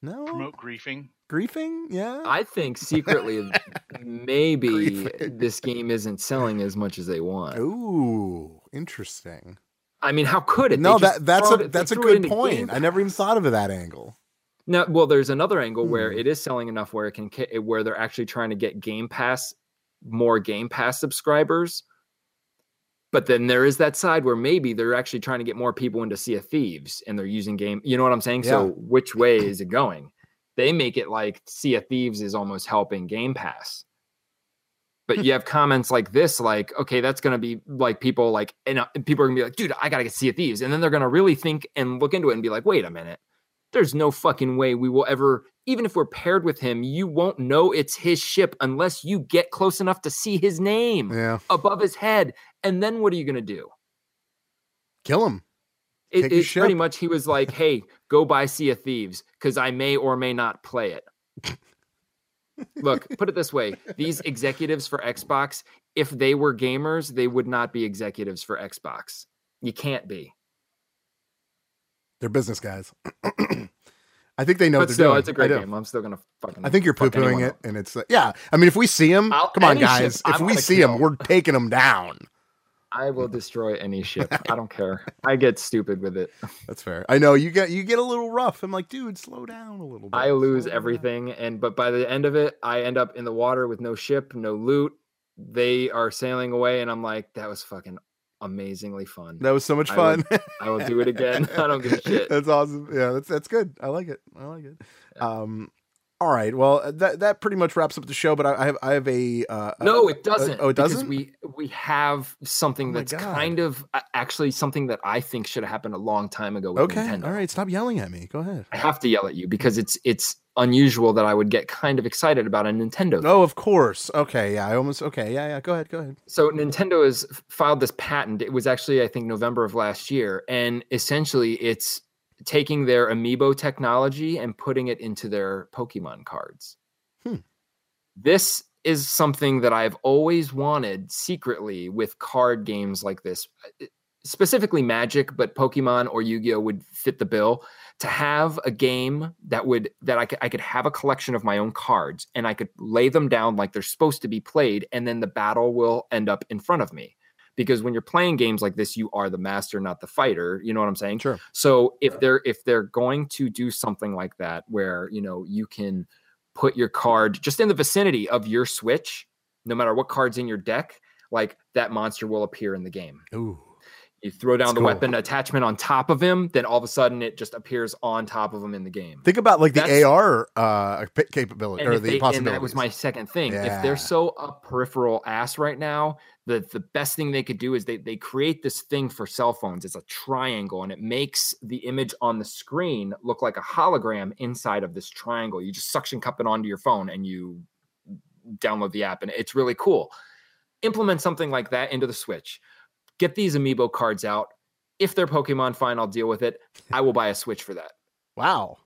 Speaker 4: No
Speaker 6: Promote griefing.
Speaker 4: griefing. Yeah,
Speaker 5: I think secretly, maybe
Speaker 4: Griefing.
Speaker 5: this game isn't selling as much as they want.
Speaker 4: Ooh, interesting.
Speaker 5: I mean, how could it?
Speaker 4: No, that that's a
Speaker 5: it-
Speaker 4: that's a good point. I never even thought of that angle.
Speaker 5: No, well, there's another angle where
Speaker 4: Hmm.
Speaker 5: it is selling enough where it can where they're actually trying to get Game Pass more Game Pass subscribers. But then there is that side where maybe they're actually trying to get more people into Sea of Thieves and they're using game. You know what I'm saying? So which way is it going? They make it like Sea of Thieves is almost helping Game Pass. But you have comments like this, like, okay, that's gonna be like people like, and, uh, and people are gonna be like, dude, I gotta get Sea of Thieves, and then they're gonna really think and look into it and be like, wait a minute, there's no fucking way we will ever, even if we're paired with him, you won't know it's his ship unless you get close enough to see his name
Speaker 4: Yeah.
Speaker 5: above his head, and then what are you gonna do?
Speaker 4: Kill him.
Speaker 5: It, it's pretty much he was like, "Hey, go buy Sea of Thieves because I may or may not play it." Look, put it this way: these executives for Xbox, if they were gamers, they would not be executives for Xbox. You can't be.
Speaker 4: They're business guys. I think they know
Speaker 5: but
Speaker 4: what they're
Speaker 5: still,
Speaker 4: doing.
Speaker 5: it's a great game. I'm still gonna fucking.
Speaker 4: I think you're poo pooing it,
Speaker 5: up.
Speaker 4: and it's uh, yeah. I mean, if we see him,
Speaker 5: I'll-
Speaker 4: come on,
Speaker 5: any ship,
Speaker 4: guys. If
Speaker 5: I'm
Speaker 4: we see him, we're taking him down.
Speaker 5: I will destroy any ship. I don't care. I get stupid with it.
Speaker 4: That's fair. I know you get you get a little rough. I'm like, dude, slow down a little bit.
Speaker 5: I lose
Speaker 4: Slow down.
Speaker 5: everything, and but by the end of it, I end up in the water with no ship, no loot. They are sailing away, and I'm like, that was fucking amazingly fun.
Speaker 4: That was so much
Speaker 5: I
Speaker 4: fun.
Speaker 5: I will do it again. I don't give a shit.
Speaker 4: That's awesome. Yeah, that's that's good. I like it. I like it. Um, all right. Well, uh, that that pretty much wraps up the show. But I, I have I have a uh,
Speaker 5: No, it doesn't.
Speaker 4: oh, it doesn't?
Speaker 5: We we have something
Speaker 4: Oh
Speaker 5: that's
Speaker 4: God.
Speaker 5: kind of uh, actually something that I think should have happened a long time ago. With
Speaker 4: Okay.
Speaker 5: Nintendo.
Speaker 4: All right. Stop yelling at me. Go ahead.
Speaker 5: I have to yell at you because it's it's unusual that I would get kind of excited about a Nintendo. thing.
Speaker 4: Oh, of course. Okay. Yeah. I almost. Okay. Yeah. Yeah. Go ahead. Go ahead.
Speaker 5: So Nintendo has filed this patent. It was actually I think November of last year, and essentially it's taking their amiibo technology and putting it into their Pokemon cards.
Speaker 4: Hmm.
Speaker 5: This is something that I've always wanted secretly with card games like this, uh, specifically Magic, but Pokemon or Yu-Gi-Oh would fit the bill. To have a game that would that I could I could have a collection of my own cards and I could lay them down like they're supposed to be played, and then the battle will end up in front of me. Because when you're playing games like this, you are the master, not the fighter. You know what I'm saying?
Speaker 4: Sure.
Speaker 5: So if they're if they're going to do something like that, where you know you can put your card just in the vicinity of your switch, no matter what cards in your deck, like that monster will appear in the game.
Speaker 4: Ooh.
Speaker 5: You throw down
Speaker 4: That's
Speaker 5: the
Speaker 4: cool.
Speaker 5: weapon attachment on top of him, then all of a sudden it just appears on top of him in the game.
Speaker 4: Think about like the
Speaker 5: That's-
Speaker 4: AR uh capability or the
Speaker 5: they, and
Speaker 4: possibility.
Speaker 5: that was my second thing. If they're so up peripheral ass right now, the the best thing they could do is they they create this thing for cell phones. It's a triangle, and it makes the image on the screen look like a hologram inside of this triangle. You just suction cup it onto your phone, and you download the app, and it's really cool. Implement something like that into the Switch. Get these amiibo cards out. If they're Pokemon, fine, I'll deal with it. I will buy a Switch for that.
Speaker 4: wow.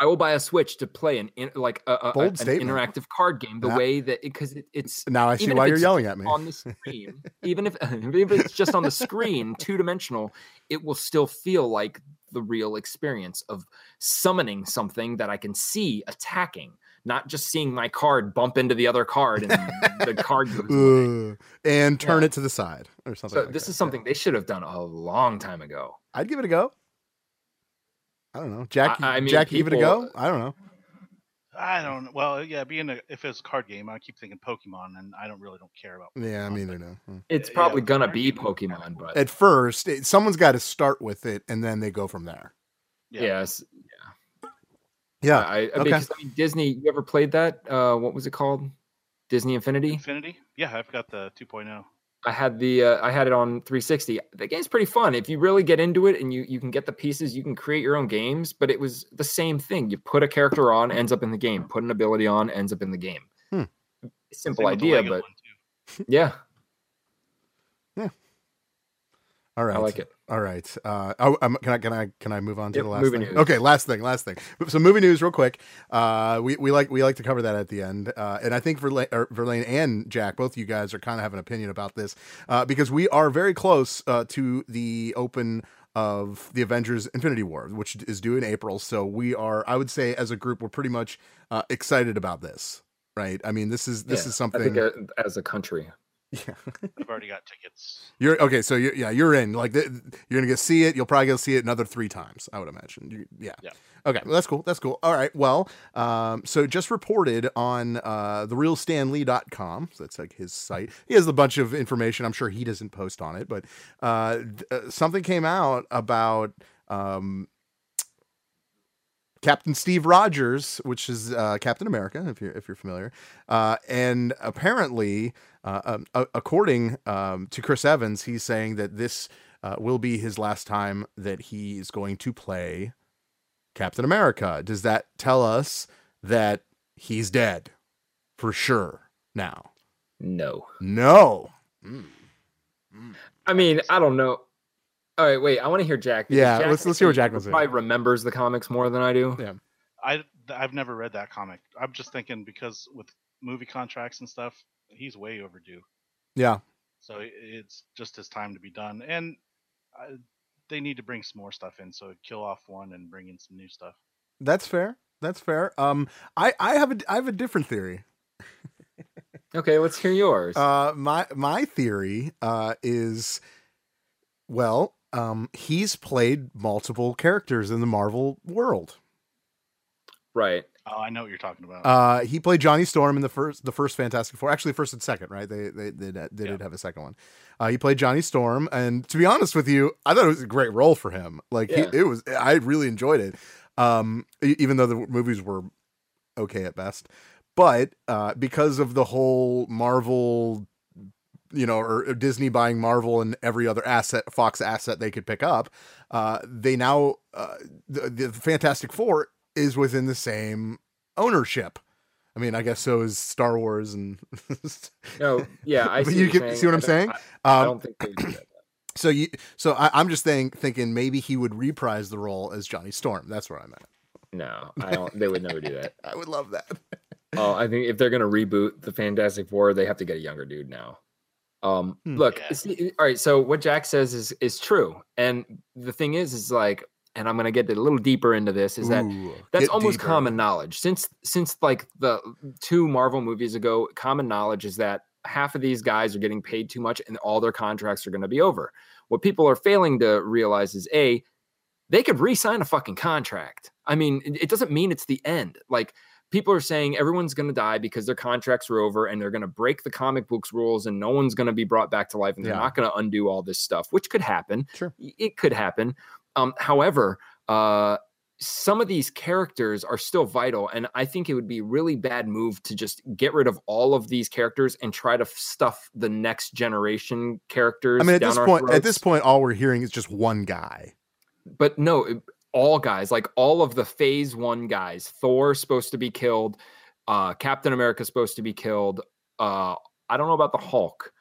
Speaker 5: I will buy a Switch to play an in, like a, a- a- an interactive card game. The
Speaker 4: Yeah.
Speaker 5: way that because it, it's
Speaker 4: Now I see why you're yelling at me.
Speaker 5: on the screen, even if even if it's just on the screen, two dimensional, it will still feel like the real experience of summoning something that I can see attacking, not just seeing my card bump into the other card and the card goes
Speaker 4: and turn
Speaker 5: Yeah.
Speaker 4: it to the side or something.
Speaker 5: So
Speaker 4: like
Speaker 5: this
Speaker 4: that.
Speaker 5: is something they should have done a long time ago.
Speaker 4: I'd give it a go. I don't know, Jack.
Speaker 5: I- I mean,
Speaker 4: Jack, give it a go. I don't know.
Speaker 6: I don't. know. Well, yeah, being a if it's a card game, I keep thinking Pokemon, and I don't really don't care about.
Speaker 4: Yeah, I mean,
Speaker 6: but-
Speaker 4: I know. Hmm.
Speaker 5: It's probably
Speaker 6: with
Speaker 5: gonna
Speaker 6: card
Speaker 5: be
Speaker 6: game, it's kinda
Speaker 5: Pokemon, but
Speaker 4: At first, it, someone's got to start with it, and then they go from there.
Speaker 6: Yeah.
Speaker 5: yes,
Speaker 4: Yeah.
Speaker 5: I, I
Speaker 4: okay.
Speaker 5: because I mean, Disney. You ever played that? Uh, what was it called? Disney Infinity.
Speaker 6: Infinity. Yeah, I've got the oh. 2.0.
Speaker 5: I had the uh, I had it on 360. The game's pretty fun if you really get into it and you you can get the pieces. You can create your own games, but it was the same thing. You put a character on, ends up in the game. Put an ability on, ends up in the game.
Speaker 4: Hmm.
Speaker 5: Simple
Speaker 6: Same
Speaker 5: idea, but
Speaker 6: one, too.
Speaker 5: yeah,
Speaker 4: All right.
Speaker 5: I like it.
Speaker 4: All right. Uh, oh, um, can I can I can I move on to
Speaker 5: Yep,
Speaker 4: the last
Speaker 5: movie
Speaker 4: thing?
Speaker 5: news.
Speaker 4: Okay, last thing, last thing. So movie news, real quick. Uh, we, we like we like to cover that at the end, uh, and I think Verlaine, Verlaine and Jack, both you guys are kind of have an opinion about this uh, because we are very close uh, to the open of the Avengers Infinity War, which is due in April. So we are, I would say, as a group, we're pretty much uh, excited about this, right? I mean, this is this
Speaker 5: Yeah,
Speaker 4: is
Speaker 5: I think as a country,
Speaker 4: yeah.
Speaker 6: I've already got tickets.
Speaker 4: You're okay, so you're, yeah, you're in. Like the, you're gonna get see it. You'll probably go see it another three times. I would imagine. You, yeah.
Speaker 6: Yeah.
Speaker 4: Okay, well, that's cool. That's cool. All right. Well, um, so just reported on uh, therealstanlee.com. So that's like his site. He has a bunch of information. I'm sure he doesn't post on it, but uh, th- uh, something came out about um, Captain Steve Rogers, which is uh, Captain America, if you're if you're familiar, uh, and apparently, uh, um, a- according um, to Chris Evans, he's saying that this uh, will be his last time that he is going to play Captain America. Does that tell us that he's dead for sure now?
Speaker 5: No.
Speaker 4: No. Mm.
Speaker 5: I mean, I don't know. All right, wait. I want to hear Jack.
Speaker 4: Yeah,
Speaker 5: Jack
Speaker 4: let's- let's hear what Jack was saying.
Speaker 5: Probably remembers the comics more than I do.
Speaker 4: Yeah.
Speaker 6: I I've never read that comic. I'm just thinking because with movie contracts and stuff, he's way overdue.
Speaker 4: Yeah.
Speaker 6: So it's just his time to be done, and I, they need to bring some more stuff in. So kill off one and bring in some new stuff.
Speaker 4: That's fair. That's fair. Um, I I have a I have a different theory.
Speaker 5: Okay, let's hear yours.
Speaker 4: Uh, my my theory uh is, well, um, he's played multiple characters in the Marvel world.
Speaker 5: right.
Speaker 6: Oh, I know what you're talking about.
Speaker 4: Uh, he played Johnny Storm in the first the first Fantastic Four. Actually, first and second, right? They they they, they
Speaker 6: Yeah.
Speaker 4: did have a second one. Uh, he played Johnny Storm, and to be honest with you, I thought it was a great role for him. Like
Speaker 5: Yeah.
Speaker 4: he, it was, I really enjoyed it. Um, even though the movies were okay at best, but uh, because of the whole Marvel, you know, or, Disney buying Marvel and every other asset, Fox asset they could pick up, uh, they now uh, the, the Fantastic Four is within the same ownership. I mean, I guess so is Star Wars and.
Speaker 5: No, yeah, I see.
Speaker 4: you
Speaker 5: what
Speaker 4: can- see what I'm
Speaker 5: I
Speaker 4: saying?
Speaker 5: I, I
Speaker 4: Um,
Speaker 5: don't think they do that.
Speaker 4: so you, so I, I'm just saying, thinking maybe he would reprise the role as Johnny Storm. That's where I'm at.
Speaker 5: No, I don't. They would never do that.
Speaker 4: I would love that.
Speaker 5: Oh, I think if they're gonna reboot the Fantastic Four, they have to get a younger dude now. Um,
Speaker 4: Hmm.
Speaker 5: look,
Speaker 6: Yeah.
Speaker 5: see, all right. So what Jack says is is true, and the thing is, is like, and I'm gonna get a little deeper into this. Is that
Speaker 4: Ooh,
Speaker 5: that's almost
Speaker 4: deeper.
Speaker 5: common knowledge since since like the two Marvel movies ago. Common knowledge is that half of these guys are getting paid too much, and all their contracts are going to be over. What people are failing to realize is a they could re-sign a fucking contract. I mean, it, it doesn't mean it's the end. Like people are saying everyone's going to die because their contracts are over and they're going to break the comic books rules and no one's going to be brought back to life and they're
Speaker 4: Yeah.
Speaker 5: not going to undo all this stuff, which could happen.
Speaker 4: Sure.
Speaker 5: It could happen. Um, however, uh, some of these characters are still vital, and I think it would be a really bad move to just get rid of all of these characters and try to stuff the next generation characters.
Speaker 4: I mean, at this point, at this point, all we're hearing is just one guy.
Speaker 5: but no, all guys, like all of the Phase One guys, Thor's supposed to be killed, uh, Captain America's supposed to be killed. Uh, I don't know about the Hulk.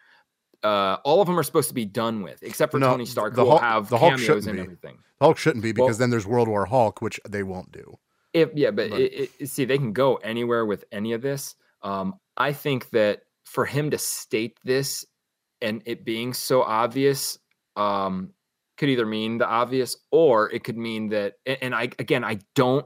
Speaker 5: Uh, all of them are supposed to be done with, except for
Speaker 4: No,
Speaker 5: Tony Stark,
Speaker 4: the
Speaker 5: who will
Speaker 4: Hulk-
Speaker 5: have
Speaker 4: the Hulk
Speaker 5: cameos
Speaker 4: shouldn't
Speaker 5: and
Speaker 4: be.
Speaker 5: everything.
Speaker 4: Hulk shouldn't be because
Speaker 5: Well-
Speaker 4: then there's World War Hulk, which they won't do.
Speaker 5: If yeah, but
Speaker 4: But-
Speaker 5: it, it, see, they can go anywhere with any of this. Um, I think that for him to state this and it being so obvious, um, could either mean the obvious or it could mean that. And I again, I don't.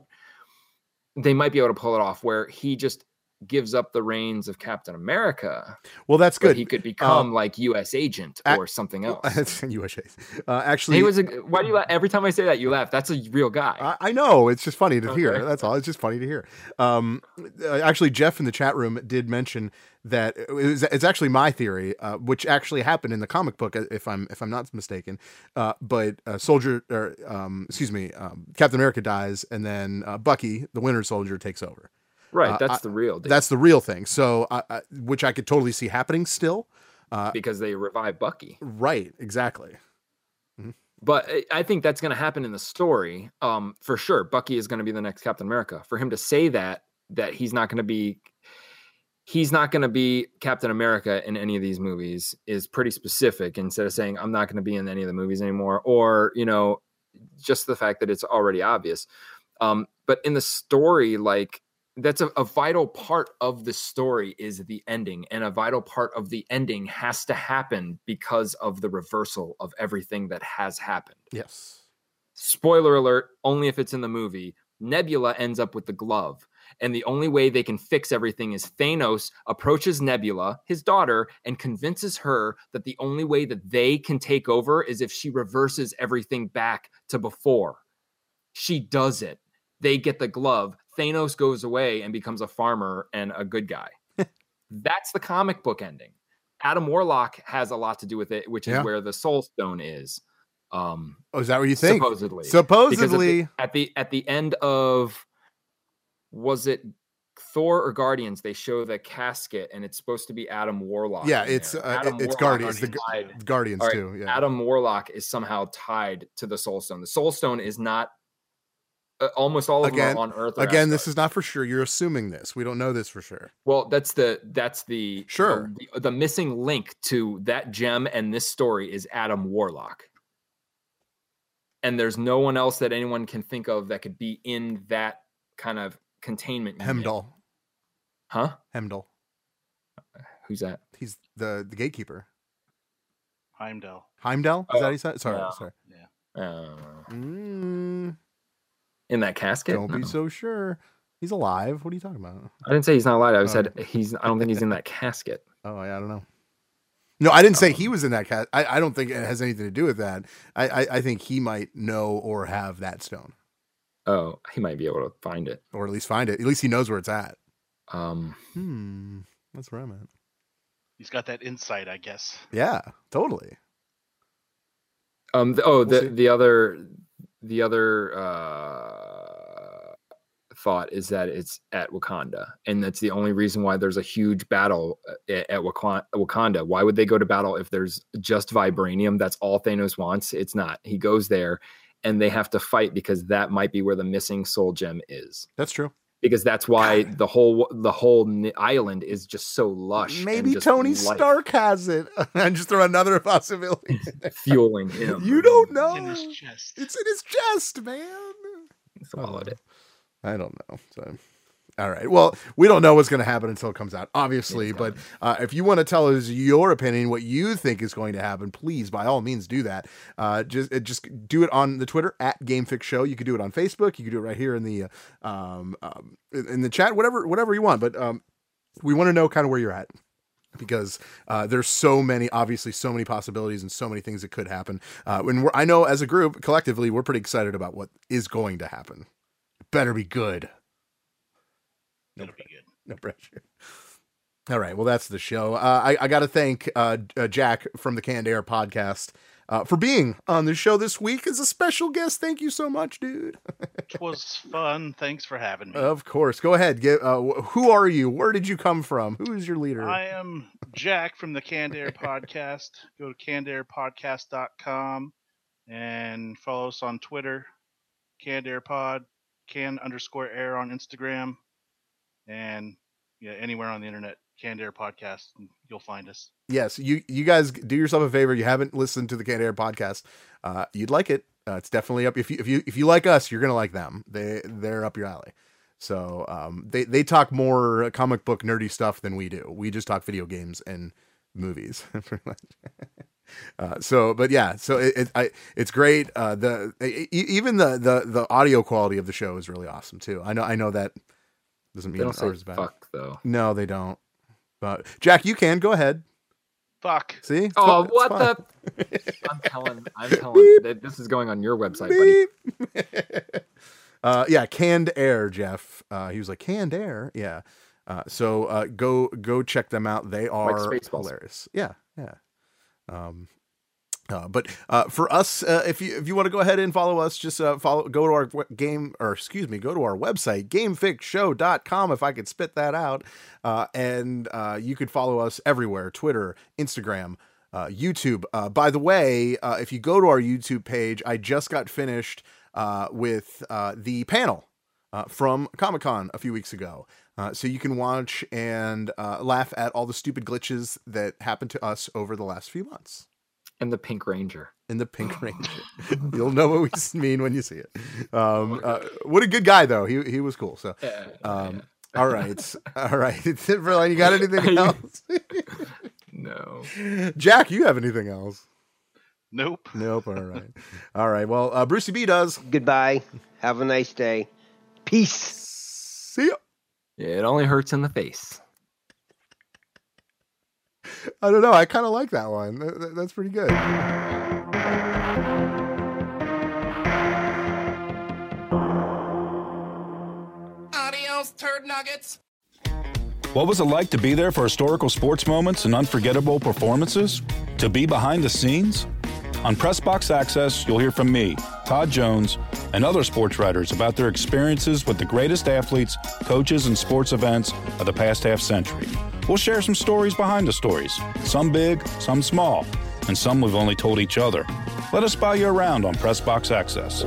Speaker 5: They might be able to pull it off where he just gives up the reins of Captain America,
Speaker 4: Well, that's good.
Speaker 5: he could become like U.S. agent
Speaker 4: a-
Speaker 5: or something else.
Speaker 4: USA. Uh, actually,
Speaker 5: He was a. Why do you? Every time I say that, you laugh. That's a real guy.
Speaker 4: I, I know it's just funny to hear. That's all. It's just funny to hear. Um, uh, actually, Jeff in the chat room did mention that it was, it's actually my theory, uh, which actually happened in the comic book, uh, if I'm if I'm not mistaken. Uh, but uh, Soldier, or um, excuse me, um, Captain America dies, and then uh, Bucky, the Winter Soldier, takes over.
Speaker 5: Right.
Speaker 4: uh,
Speaker 5: That's
Speaker 4: I-
Speaker 5: the real. Deal.
Speaker 4: That's the real thing. So, I, which I could totally see happening still. Uh,
Speaker 5: because they revive Bucky.
Speaker 4: right. Exactly.
Speaker 5: But I- I think that's going to happen in the story. Um, for sure, Bucky is going to be the next Captain America. For him to say that that he's not going to be, he's not going to be Captain America in any of these movies is pretty specific. Instead of saying I'm not going to be in any of the movies anymore, or you know, just the fact that it's already obvious. Um, but in the story, like that's a, a vital part of the story is the ending and a vital part of the ending has to happen because of the reversal of everything that has happened.
Speaker 4: Yes.
Speaker 5: spoiler alert only if it's in the movie. Nebula ends up with the glove and the only way they can fix everything is thanos approaches nebula his daughter and convinces her that the only way that they can take over is if she reverses everything back to before. She does it. They get the glove thanos goes away and becomes a farmer and a good guy that's the comic book ending adam warlock has a lot to do with it which is
Speaker 4: Yeah.
Speaker 5: where the soul stone is Um,
Speaker 4: Oh, is that what you think?
Speaker 5: supposedly,
Speaker 4: Supposedly.
Speaker 5: at the, at the at the end of was it Thor or Guardians? They show the casket, and it's supposed to be Adam Warlock.
Speaker 4: Yeah, it's uh,
Speaker 5: Adam
Speaker 4: it's
Speaker 5: Warlock
Speaker 4: Guardians. The
Speaker 5: tied-
Speaker 4: Guardians
Speaker 5: right,
Speaker 4: too. Yeah.
Speaker 5: Adam Warlock is somehow tied to the Soul Stone. The Soul Stone is not. Uh, almost all of
Speaker 4: Again-
Speaker 5: them are on Earth. or
Speaker 4: Again, this is not for sure. You're assuming this. We don't know this for sure.
Speaker 5: Well, that's the that's the
Speaker 4: Sure.
Speaker 5: the, the missing link to that gem and this story is Adam Warlock. And there's no one else that anyone can think of that could be in that kind of containment. unit.
Speaker 4: Hemdall.
Speaker 5: Huh?
Speaker 4: Hemdall.
Speaker 5: Who's that?
Speaker 4: He's the the gatekeeper.
Speaker 6: Heimdall.
Speaker 4: Heimdall. Is that
Speaker 5: Oh,
Speaker 4: how you said? Sorry.
Speaker 5: no.
Speaker 4: Sorry.
Speaker 5: Uh,
Speaker 4: Mm,
Speaker 5: in that casket?
Speaker 4: don't be so sure. He's alive. What are you talking about?
Speaker 5: I didn't say he's not alive. I
Speaker 4: Oh.
Speaker 5: said he's. I don't think he's in that casket.
Speaker 4: Oh, yeah, I don't know. No, I didn't say
Speaker 5: Um,
Speaker 4: he was in that cat. I, I don't think it has anything to do with that. I, I, I think he might know or have that stone,
Speaker 5: Oh, he might be able to find it.
Speaker 4: or at least find it. At least he knows where it's at.
Speaker 5: Um,
Speaker 4: Hmm. That's where I'm at.
Speaker 6: He's got that insight, I guess.
Speaker 4: Yeah, totally.
Speaker 5: Um. th- oh,
Speaker 4: We'll
Speaker 5: the
Speaker 4: see.
Speaker 5: the other the other uh, thought is that it's at Wakanda, and that's the only reason why there's a huge battle uh, at, at Wakanda. Why would they go to battle if there's just vibranium? That's all Thanos wants. It's not. He goes there, and they have to fight because that might be where the missing soul gem is.
Speaker 4: That's true.
Speaker 5: Because that's why the whole the whole island is just so lush.
Speaker 4: Maybe Tony
Speaker 5: life
Speaker 4: Stark has it. and just throw another possibility.
Speaker 5: fueling him.
Speaker 4: you don't know.
Speaker 6: It's in his chest.
Speaker 4: It's in his chest, man.
Speaker 5: Swallowed it.
Speaker 4: I don't know. So, all right. Well, we don't know what's going to happen until it comes out, obviously. But uh, if you want to tell us your opinion, what you think is going to happen, please, by all means, do that. Uh, just uh, just do it on the Twitter at GameFix Show. You could do it on Facebook. You could do it right here in the uh, um, um, in the chat. Whatever whatever you want. But um, we want to know kind of where you're at because uh, there's so many, obviously, so many possibilities and so many things that could happen. Uh, we're, I know as a group, collectively, we're pretty excited about what is going to happen. It better be good.
Speaker 6: It'll be good.
Speaker 4: No pressure. All right. Well, that's the show. Uh, I, I got to thank uh, uh, Jack from the Canned Air podcast uh, for being on the show this week as a special guest. Thank you so much, dude.
Speaker 6: It was fun. Thanks for having me.
Speaker 4: Of course. Go ahead. Get, uh, who are you? Where did you come from? Who is your leader?
Speaker 6: I am Jack from the Canned Air Podcast. Go to cannedairpodcast.com and follow us on Twitter, Canned Air Pod, can underscore air on Instagram, and yeah, anywhere on the internet, Canned Air Podcast, you'll find us.
Speaker 4: yes, you you guys do yourself a favor. You haven't listened to the Canned Air podcast. Uh, you'd like it. Uh, it's definitely up. If you if you if you like us, you're gonna like them. They they're up your alley. So um, they they talk more comic book nerdy stuff than we do. We just talk video games and movies. Uh, so, but yeah, so it, it I it's great. Uh, the e- even the the the audio quality of the show is really awesome too. I know I know that doesn't
Speaker 5: They
Speaker 4: mean
Speaker 5: don't say
Speaker 4: ours is bad.
Speaker 5: fuck though.
Speaker 4: No, they don't. But Jack, you can go ahead.
Speaker 6: Fuck.
Speaker 4: See? It's
Speaker 5: Oh,
Speaker 4: fun-
Speaker 5: what
Speaker 4: fun.
Speaker 5: the? I'm telling. I'm telling. that This is going on your website, buddy.
Speaker 4: Uh, yeah, canned air, Jeff. Uh, he was like canned air. Yeah. Uh, so uh, go go check them out. They are
Speaker 5: Spaceballs.
Speaker 4: hilarious. Yeah, yeah. Um, uh, but uh, for us, uh, if you if you want to go ahead and follow us, just uh, follow go to our game or excuse me, go to our website gamefixshow.com if I could spit that out, uh, and uh, you could follow us everywhere: Twitter, Instagram, YouTube. By the way, if you go to our YouTube page, I just got finished with the panel from Comic Con a few weeks ago. Uh, so you can watch and uh, laugh at all the stupid glitches that happened to us over the last few months
Speaker 5: And the Pink Ranger.
Speaker 4: in the Pink Ranger. You'll know what we mean when you see it. Um, uh, what a good guy, though. He he was cool. So, um, all right, all right. Verlaine, you got anything else?
Speaker 5: no.
Speaker 4: Jack, you have anything else?
Speaker 6: Nope.
Speaker 4: Nope. All right, all right. Well, uh, Brucey B does.
Speaker 7: Goodbye. Have a nice day. Peace.
Speaker 4: See ya.
Speaker 5: It only hurts in the face.
Speaker 4: I don't know. I kind of like that one. That- that- that's pretty good.
Speaker 8: Adios, turd nuggets.
Speaker 9: What was it like to be there for historical sports moments and unforgettable performances? To be behind the scenes? On Pressbox Access, you'll hear from me, Todd Jones, and other sports writers about their experiences with the greatest athletes, coaches, and sports events of the past half century. We'll share some stories behind the stories, some big, some small, and some we've only told each other. Let us buy you around on Pressbox Access.